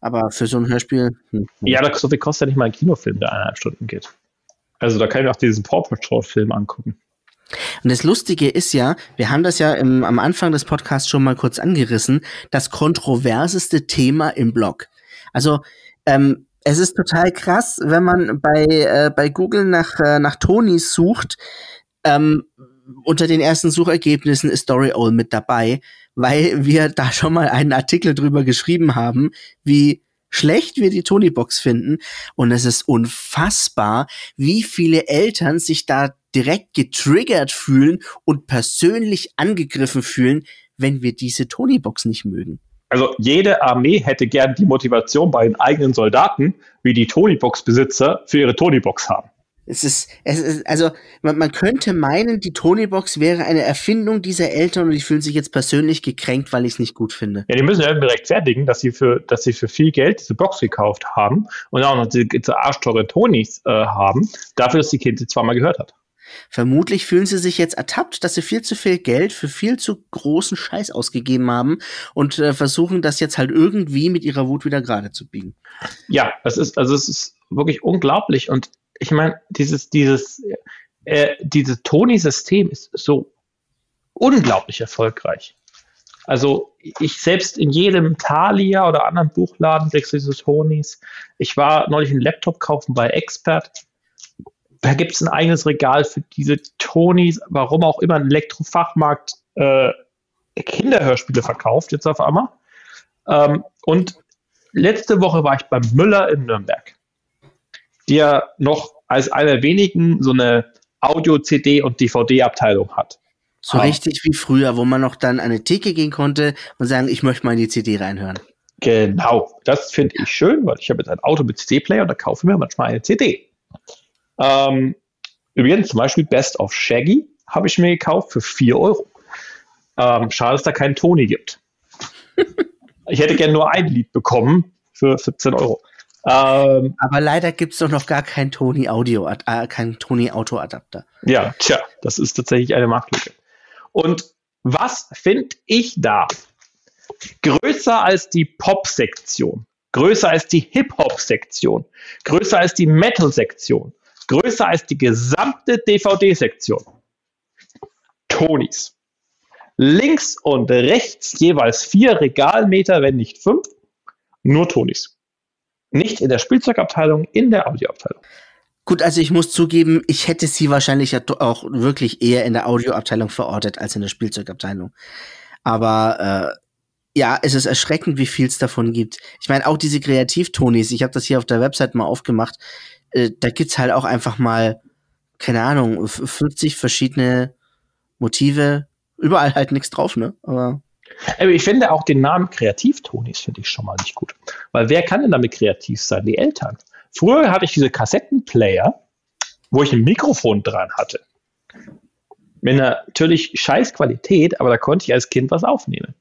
Aber für so ein Hörspiel. Hm, hm. Ja, das kostet, kostet ja nicht mal ein Kinofilm, der eineinhalb Stunden geht. Also da kann ich auch diesen Paw Patrol-Film angucken. Und das Lustige ist ja, wir haben das ja im, am Anfang des Podcasts schon mal kurz angerissen, das kontroverseste Thema im Blog. Also ähm, es ist total krass, wenn man bei, äh, bei Google nach, äh, nach Tonys sucht. Ähm, unter den ersten Suchergebnissen ist Story Owl mit dabei, weil wir da schon mal einen Artikel drüber geschrieben haben, wie schlecht wir die Tony-Box finden. Und es ist unfassbar, wie viele Eltern sich da direkt getriggert fühlen und persönlich angegriffen fühlen, wenn wir diese Tony-Box nicht mögen. Also jede Armee hätte gern die Motivation bei den eigenen Soldaten, wie die Tony-Box-Besitzer für ihre Tony-Box haben. Es ist, es ist, also man, man könnte meinen, die Tony-Box wäre eine Erfindung dieser Eltern und die fühlen sich jetzt persönlich gekränkt, weil ich es nicht gut finde. Ja, die müssen ja irgendwie rechtfertigen, dass sie für, dass sie für viel Geld diese Box gekauft haben und auch noch diese, diese arschteure Tonys äh, haben, dafür, dass die Kind sie zweimal gehört hat. Vermutlich fühlen sie sich jetzt ertappt, dass sie viel zu viel Geld für viel zu großen Scheiß ausgegeben haben und äh, versuchen das jetzt halt irgendwie mit ihrer Wut wieder gerade zu biegen. Ja, es ist, also es ist wirklich unglaublich. Und ich meine, dieses, dieses, äh, dieses Tony-System ist so unglaublich erfolgreich. Also ich selbst in jedem Thalia oder anderen Buchladen kriegst du diese Tonys. Ich war neulich einen Laptop kaufen bei Expert. Da gibt es ein eigenes Regal für diese Tonys, warum auch immer ein Elektrofachmarkt äh, Kinderhörspiele verkauft, jetzt auf einmal. Ähm, und letzte Woche war ich beim Müller in Nürnberg, der noch als einer der wenigen so eine Audio-CD- und DVD-Abteilung hat. So Ah. richtig wie früher, wo man noch dann an eine Theke gehen konnte und sagen, ich möchte mal in die CD reinhören. Genau, das finde ich schön, weil ich habe jetzt ein Auto mit CD-Player und da kaufe ich mir manchmal eine CD. Ähm, übrigens zum Beispiel Best of Shaggy habe ich mir gekauft für 4 Euro. Ähm, schade, dass da keinen Tony gibt. *laughs* ich hätte gerne nur ein Lied bekommen für 17 Euro. Ähm, Aber leider gibt's doch noch gar kein Tony Audio, äh, kein Tony Auto Adapter. Ja, tja, das ist tatsächlich eine Marktlücke. Und was finde ich da? Größer als die Pop-Sektion, größer als die Hip-Hop-Sektion, größer als die Metal-Sektion, größer als die gesamte DVD-Sektion. Tonys. Links und rechts jeweils vier Regalmeter, wenn nicht fünf, nur Tonys. Nicht in der Spielzeugabteilung, in der Audioabteilung. Gut, also ich muss zugeben, ich hätte sie wahrscheinlich auch wirklich eher in der Audioabteilung verortet als in der Spielzeugabteilung. Aber äh, ja, es ist erschreckend, wie viel es davon gibt. Ich meine, auch diese Kreativtonis, ich habe das hier auf der Website mal aufgemacht, äh, da gibt's halt auch einfach mal, keine Ahnung, 50 verschiedene Motive, überall halt nichts drauf, ne? Aber aber ich finde auch den Namen Kreativtonis finde ich schon mal nicht gut. Weil wer kann denn damit kreativ sein? Die Eltern. Früher hatte ich diese Kassettenplayer, wo ich ein Mikrofon dran hatte. Mit natürlich scheiß Qualität, aber da konnte ich als Kind was aufnehmen.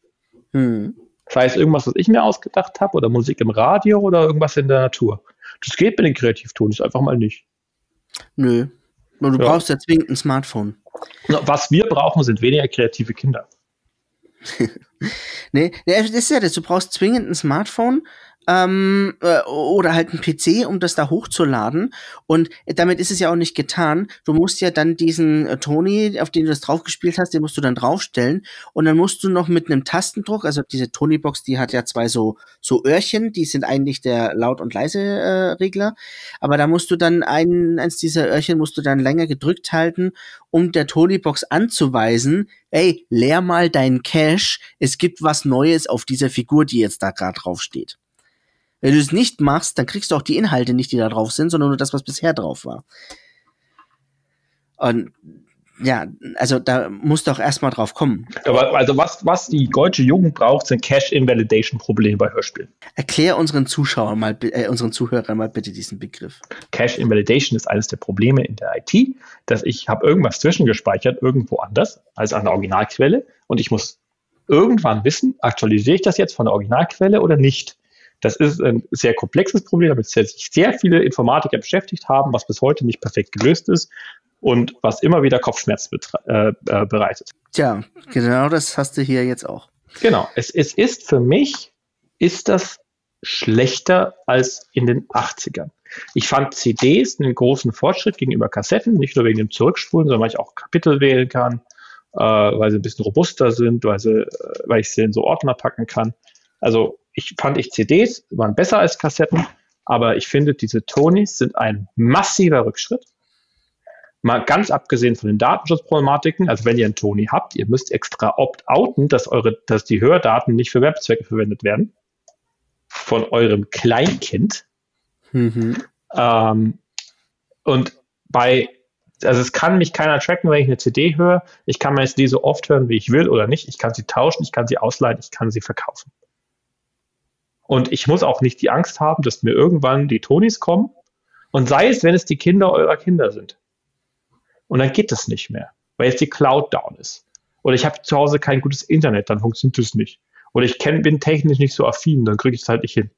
Hm. Sei es irgendwas, was ich mir ausgedacht habe, oder Musik im Radio oder irgendwas in der Natur. Das geht mit den Kreativtonis einfach mal nicht. Nö. Du ja. brauchst ja zwingend ein Smartphone. Was wir brauchen, sind weniger kreative Kinder. *laughs* nee, das ist ja das. Du brauchst zwingend ein Smartphone, ähm, äh, oder halt ein PC, um das da hochzuladen. Und damit ist es ja auch nicht getan. Du musst ja dann diesen äh, Tony, auf den du das draufgespielt hast, den musst du dann draufstellen. Und dann musst du noch mit einem Tastendruck, also diese Tony-Box, die hat ja zwei so, so Öhrchen, die sind eigentlich der Laut- und Leise-Regler. Äh, Aber da musst du dann einen, eins dieser Öhrchen musst du dann länger gedrückt halten, um der Tony-Box anzuweisen, ey, leer mal deinen Cache, es gibt was Neues auf dieser Figur, die jetzt da gerade draufsteht. Wenn du es nicht machst, dann kriegst du auch die Inhalte nicht, die da drauf sind, sondern nur das, was bisher drauf war. Und ja, also da musst du auch erstmal drauf kommen. Aber also was, was die deutsche Jugend braucht, sind Cache-Invalidation-Probleme bei Hörspielen. Erklär unseren Zuschauern mal, äh, unseren Zuhörern mal bitte diesen Begriff. Cache-Invalidation ist eines der Probleme in der IT, dass ich habe irgendwas zwischengespeichert, irgendwo anders als an der Originalquelle und ich muss irgendwann wissen, aktualisiere ich das jetzt von der Originalquelle oder nicht. Das ist ein sehr komplexes Problem, damit sich sehr viele Informatiker beschäftigt haben, was bis heute nicht perfekt gelöst ist und was immer wieder Kopfschmerzen äh, äh, bereitet. Tja, genau das hast du hier jetzt auch. Genau, es, es ist für mich, ist das schlechter als in den 80ern. Ich fand CDs einen großen Fortschritt gegenüber Kassetten, nicht nur wegen dem Zurückspulen, sondern weil ich auch Kapitel wählen kann, äh, weil sie ein bisschen robuster sind, weil, sie, äh, weil ich sie in so Ordner packen kann. Also ich fand ich CDs waren besser als Kassetten, aber ich finde, diese Tonys sind ein massiver Rückschritt. Mal ganz abgesehen von den Datenschutzproblematiken, also wenn ihr einen Tony habt, ihr müsst extra opt-outen, dass eure, dass die Hördaten nicht für Webzwecke verwendet werden. Von eurem Kleinkind. Mhm. Ähm, und bei, also es kann mich keiner tracken, wenn ich eine CD höre. Ich kann meine CD so oft hören, wie ich will oder nicht. Ich kann sie tauschen, ich kann sie ausleihen, ich kann sie verkaufen. Und ich muss auch nicht die Angst haben, dass mir irgendwann die Tonis kommen. Und sei es, wenn es die Kinder eurer Kinder sind. Und dann geht das nicht mehr, weil jetzt die Cloud down ist. Oder ich habe zu Hause kein gutes Internet, dann funktioniert das nicht. Oder ich kenn, bin technisch nicht so affin, dann kriege ich es halt nicht hin.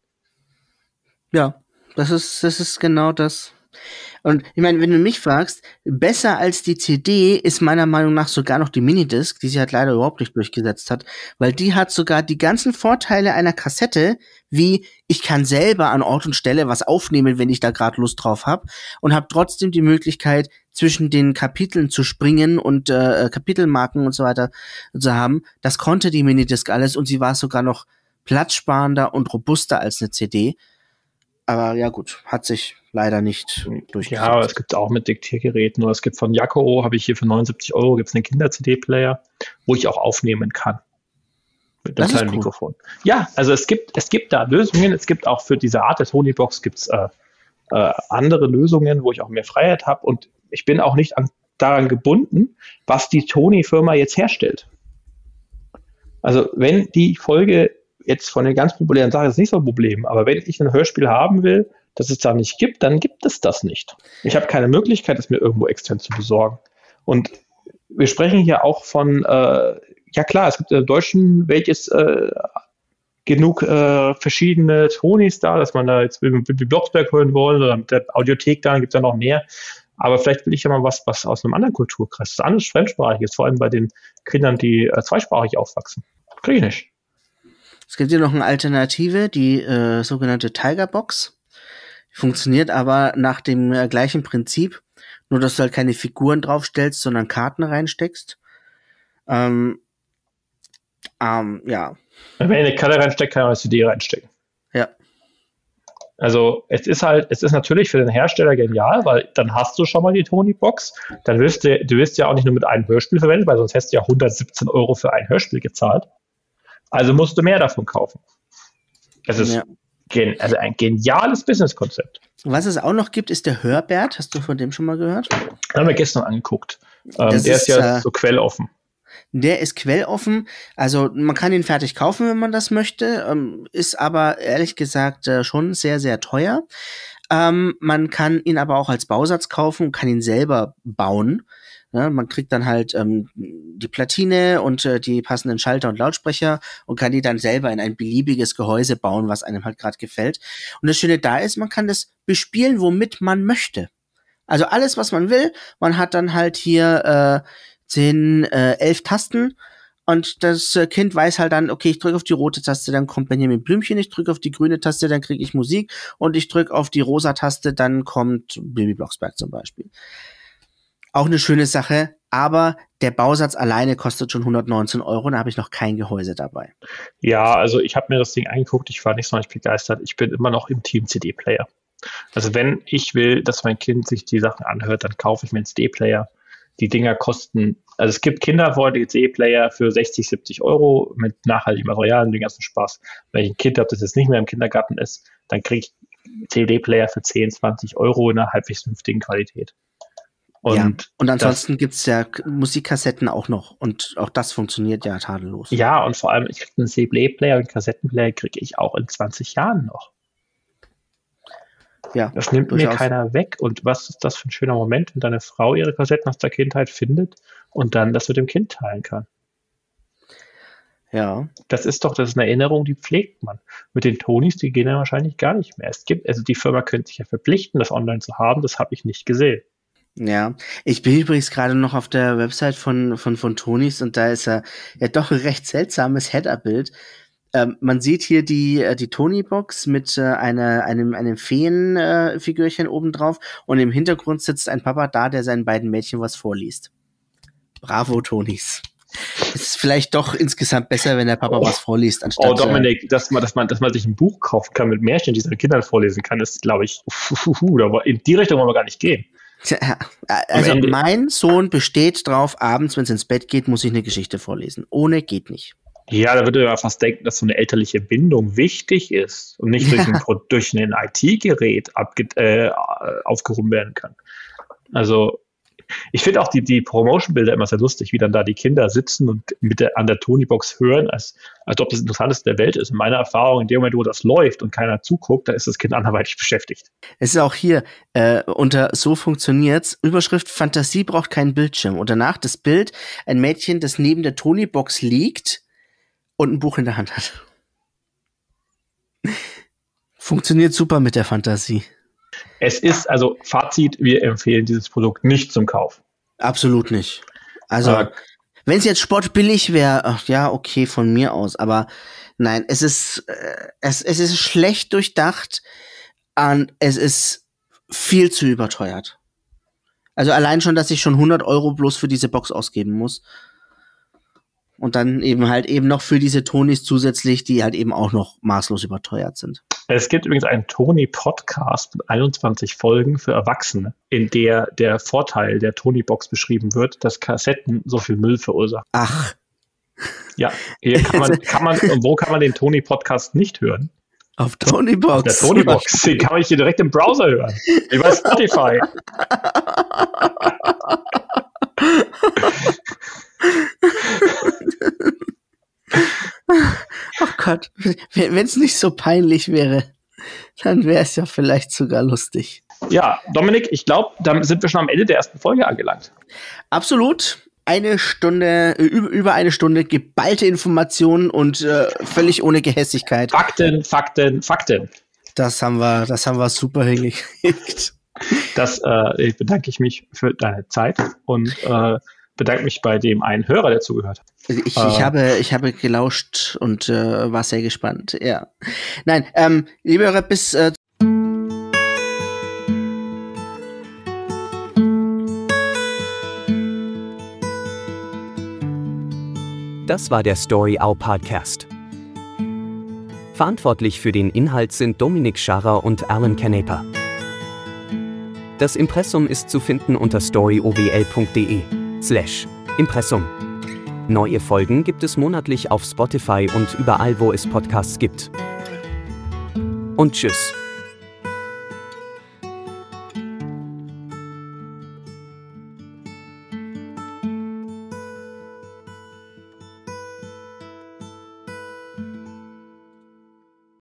Ja, das ist, das ist genau das. Und ich meine, wenn du mich fragst, besser als die CD ist meiner Meinung nach sogar noch die Minidisc, die sie halt leider überhaupt nicht durchgesetzt hat, weil die hat sogar die ganzen Vorteile einer Kassette, wie ich kann selber an Ort und Stelle was aufnehmen, wenn ich da gerade Lust drauf habe und habe trotzdem die Möglichkeit zwischen den Kapiteln zu springen und äh, Kapitelmarken und so weiter zu haben. Das konnte die Minidisc alles und sie war sogar noch platzsparender und robuster als eine CD. Aber ja gut, hat sich leider nicht durchgesetzt. Ja, aber es gibt auch mit Diktiergeräten oder es gibt von Jaco, habe ich hier für 79 Euro, gibt es einen Kinder-CD-Player, wo ich auch aufnehmen kann. Mit einem kleinen cool. Mikrofon. Ja, also es gibt, es gibt da Lösungen. Es gibt auch für diese Art der Sony-Box gibt's, äh, äh, andere Lösungen, wo ich auch mehr Freiheit habe und ich bin auch nicht an, daran gebunden, was die Tony-Firma jetzt herstellt. Also wenn die Folge jetzt von den ganz populären Sachen ist nicht so ein Problem, aber wenn ich ein Hörspiel haben will, das es da nicht gibt, dann gibt es das nicht. Ich habe keine Möglichkeit, es mir irgendwo extern zu besorgen. Und wir sprechen hier auch von, äh, ja klar, es gibt im Deutschen welches äh, genug äh, verschiedene Tonis da, dass man da jetzt mit, mit Blocksberg hören wollen oder mit der Audiothek da, gibt es ja noch mehr. Aber vielleicht will ich ja mal was, was aus einem anderen Kulturkreis, was anderes Fremdsprachiges, vor allem bei den Kindern, die äh, zweisprachig aufwachsen. Kriege ich nicht. Es gibt hier noch eine Alternative, die äh, sogenannte Tigerbox. Die funktioniert aber nach dem äh, gleichen Prinzip, nur dass du halt keine Figuren draufstellst, sondern Karten reinsteckst. Ähm, ähm, ja. Wenn ich eine Karte reinsteckt, kann ich eine CD reinstecken. Ja. Also es ist halt, es ist natürlich für den Hersteller genial, weil dann hast du schon mal die Tony-Box. Dann wirst du, du wirst ja auch nicht nur mit einem Hörspiel verwendet, weil sonst hättest du ja 117 Euro für ein Hörspiel gezahlt. Also musst du mehr davon kaufen. Es ist ja. gen, also ein geniales Businesskonzept. Was es auch noch gibt, ist der Hörbert. Hast du von dem schon mal gehört? Den haben wir gestern angeguckt. Ähm, der ist, ja äh, so quelloffen. Der ist quelloffen. Also man kann ihn fertig kaufen, wenn man das möchte. Ähm, ist aber ehrlich gesagt äh, schon sehr, sehr teuer. Ähm, man kann ihn aber auch als Bausatz kaufen und kann ihn selber bauen. Ja, man kriegt dann halt ähm, die Platine und äh, die passenden Schalter und Lautsprecher und kann die dann selber in ein beliebiges Gehäuse bauen, was einem halt gerade gefällt. Und das Schöne da ist, man kann das bespielen, womit man möchte. Also alles, was man will. Man hat dann halt hier äh, zehn, äh, elf Tasten und das äh, Kind weiß halt dann, okay, ich drücke auf die rote Taste, dann kommt Benjamin Blümchen, ich drücke auf die grüne Taste, dann kriege ich Musik und ich drücke auf die rosa Taste, dann kommt Baby Blocksberg zum Beispiel. Auch eine schöne Sache, aber der Bausatz alleine kostet schon 119 Euro, da habe ich noch kein Gehäuse dabei. Ja, also ich habe mir das Ding angeguckt, ich war nicht so begeistert. Ich bin immer noch im Team CD-Player. Also wenn ich will, dass mein Kind sich die Sachen anhört, dann kaufe ich mir einen CD-Player. Die Dinger kosten, also es gibt kinderfreundliche CD-Player für 60, 70 Euro mit nachhaltigem Material und den ganzen Spaß. Wenn ich ein Kind habe, das jetzt nicht mehr im Kindergarten ist, dann kriege ich CD-Player für 10, 20 Euro in einer halbwegs vernünftigen Qualität. Und, ja. und ansonsten gibt es ja Musikkassetten auch noch und auch das funktioniert ja tadellos. Ja, und vor allem, ich kriege einen CD-Player und einen Kassettenplayer kriege ich auch in 20 Jahren noch. Ja, das nimmt durchaus. mir keiner weg. Und was ist das für ein schöner Moment, wenn deine Frau ihre Kassetten aus der Kindheit findet und dann das mit dem Kind teilen kann? Ja. Das ist doch, das ist eine Erinnerung, die pflegt man. Mit den Tonys, die gehen ja wahrscheinlich gar nicht mehr. Es gibt, also die Firma könnte sich ja verpflichten, das online zu haben, das habe ich nicht gesehen. Ja, ich bin übrigens gerade noch auf der Website von, von, von Tonys und da ist ja, ja doch ein recht seltsames Header-Bild. Ähm, man sieht hier die, äh, die Tony-Box mit äh, einer, einem, einem Feenfigürchen äh, obendrauf und im Hintergrund sitzt ein Papa da, der seinen beiden Mädchen was vorliest. Bravo, Tonys. ist vielleicht doch insgesamt besser, wenn der Papa oh. was vorliest, anstatt. Oh, Dominik, dass man, dass man, dass man sich ein Buch kaufen kann mit Märchen, die seine Kindern vorlesen kann, ist, glaube ich, *laughs* in die Richtung wollen wir gar nicht gehen. Ja, also mein Sohn besteht drauf, abends, wenn es ins Bett geht, muss ich eine Geschichte vorlesen. Ohne geht nicht. Ja, da würde man fast denken, dass so eine elterliche Bindung wichtig ist und nicht ja. durch ein, durch ein IT-Gerät äh, aufgehoben werden kann. Also ich finde auch die, die Promotion-Bilder immer sehr lustig, wie dann da die Kinder sitzen und mit der, an der Tony-Box hören, als, als ob das Interessanteste der Welt ist. In meiner Erfahrung, in dem Moment, wo das läuft und keiner zuguckt, da ist das Kind anderweitig beschäftigt. Es ist auch hier äh, unter So funktioniert's. Überschrift Fantasie braucht keinen Bildschirm. Und danach das Bild, ein Mädchen, das neben der Tony-Box liegt und ein Buch in der Hand hat. *laughs* Funktioniert super mit der Fantasie. Es ist, also Fazit, wir empfehlen dieses Produkt nicht zum Kauf. Absolut nicht. Also, äh, wenn es jetzt sportbillig wäre, ja, okay, von mir aus, aber nein, es ist, äh, es, es ist schlecht durchdacht und es ist viel zu überteuert. Also allein schon, dass ich schon 100 Euro bloß für diese Box ausgeben muss. Und dann eben halt eben noch für diese Tonys zusätzlich, die halt eben auch noch maßlos überteuert sind. Es gibt übrigens einen Tony-Podcast mit 21 Folgen für Erwachsene, in der der Vorteil der Tony-Box beschrieben wird, dass Kassetten so viel Müll verursachen. Ach. Ja, hier kann man, *laughs* kann man, wo kann man den Tony-Podcast nicht hören? Auf Tonybox. Auf der Tonybox. Den kann man hier direkt im Browser hören. Bei Spotify. *laughs* *laughs* Ach Gott, wenn es nicht so peinlich wäre, dann wäre es ja vielleicht sogar lustig. Ja, Dominik, ich glaube, dann sind wir schon am Ende der ersten Folge angelangt. Absolut. Eine Stunde, über eine Stunde geballte Informationen und äh, völlig ohne Gehässigkeit. Fakten, Fakten, Fakten. Das haben wir, das haben wir super hingekriegt. Das äh, bedanke ich mich für deine Zeit und äh, bedanke mich bei dem einen Hörer, der zugehört hat. Ich, ich, äh, habe, ich habe gelauscht und äh, war sehr gespannt. Ja. Nein, ähm, liebe Hörer, bis äh, Das war der Story Owl Podcast. Verantwortlich für den Inhalt sind Dominik Scharrer und Alan Canepa. Das Impressum ist zu finden unter storyowl.de slash Impressum. Neue Folgen gibt es monatlich auf Spotify und überall, wo es Podcasts gibt. Und tschüss.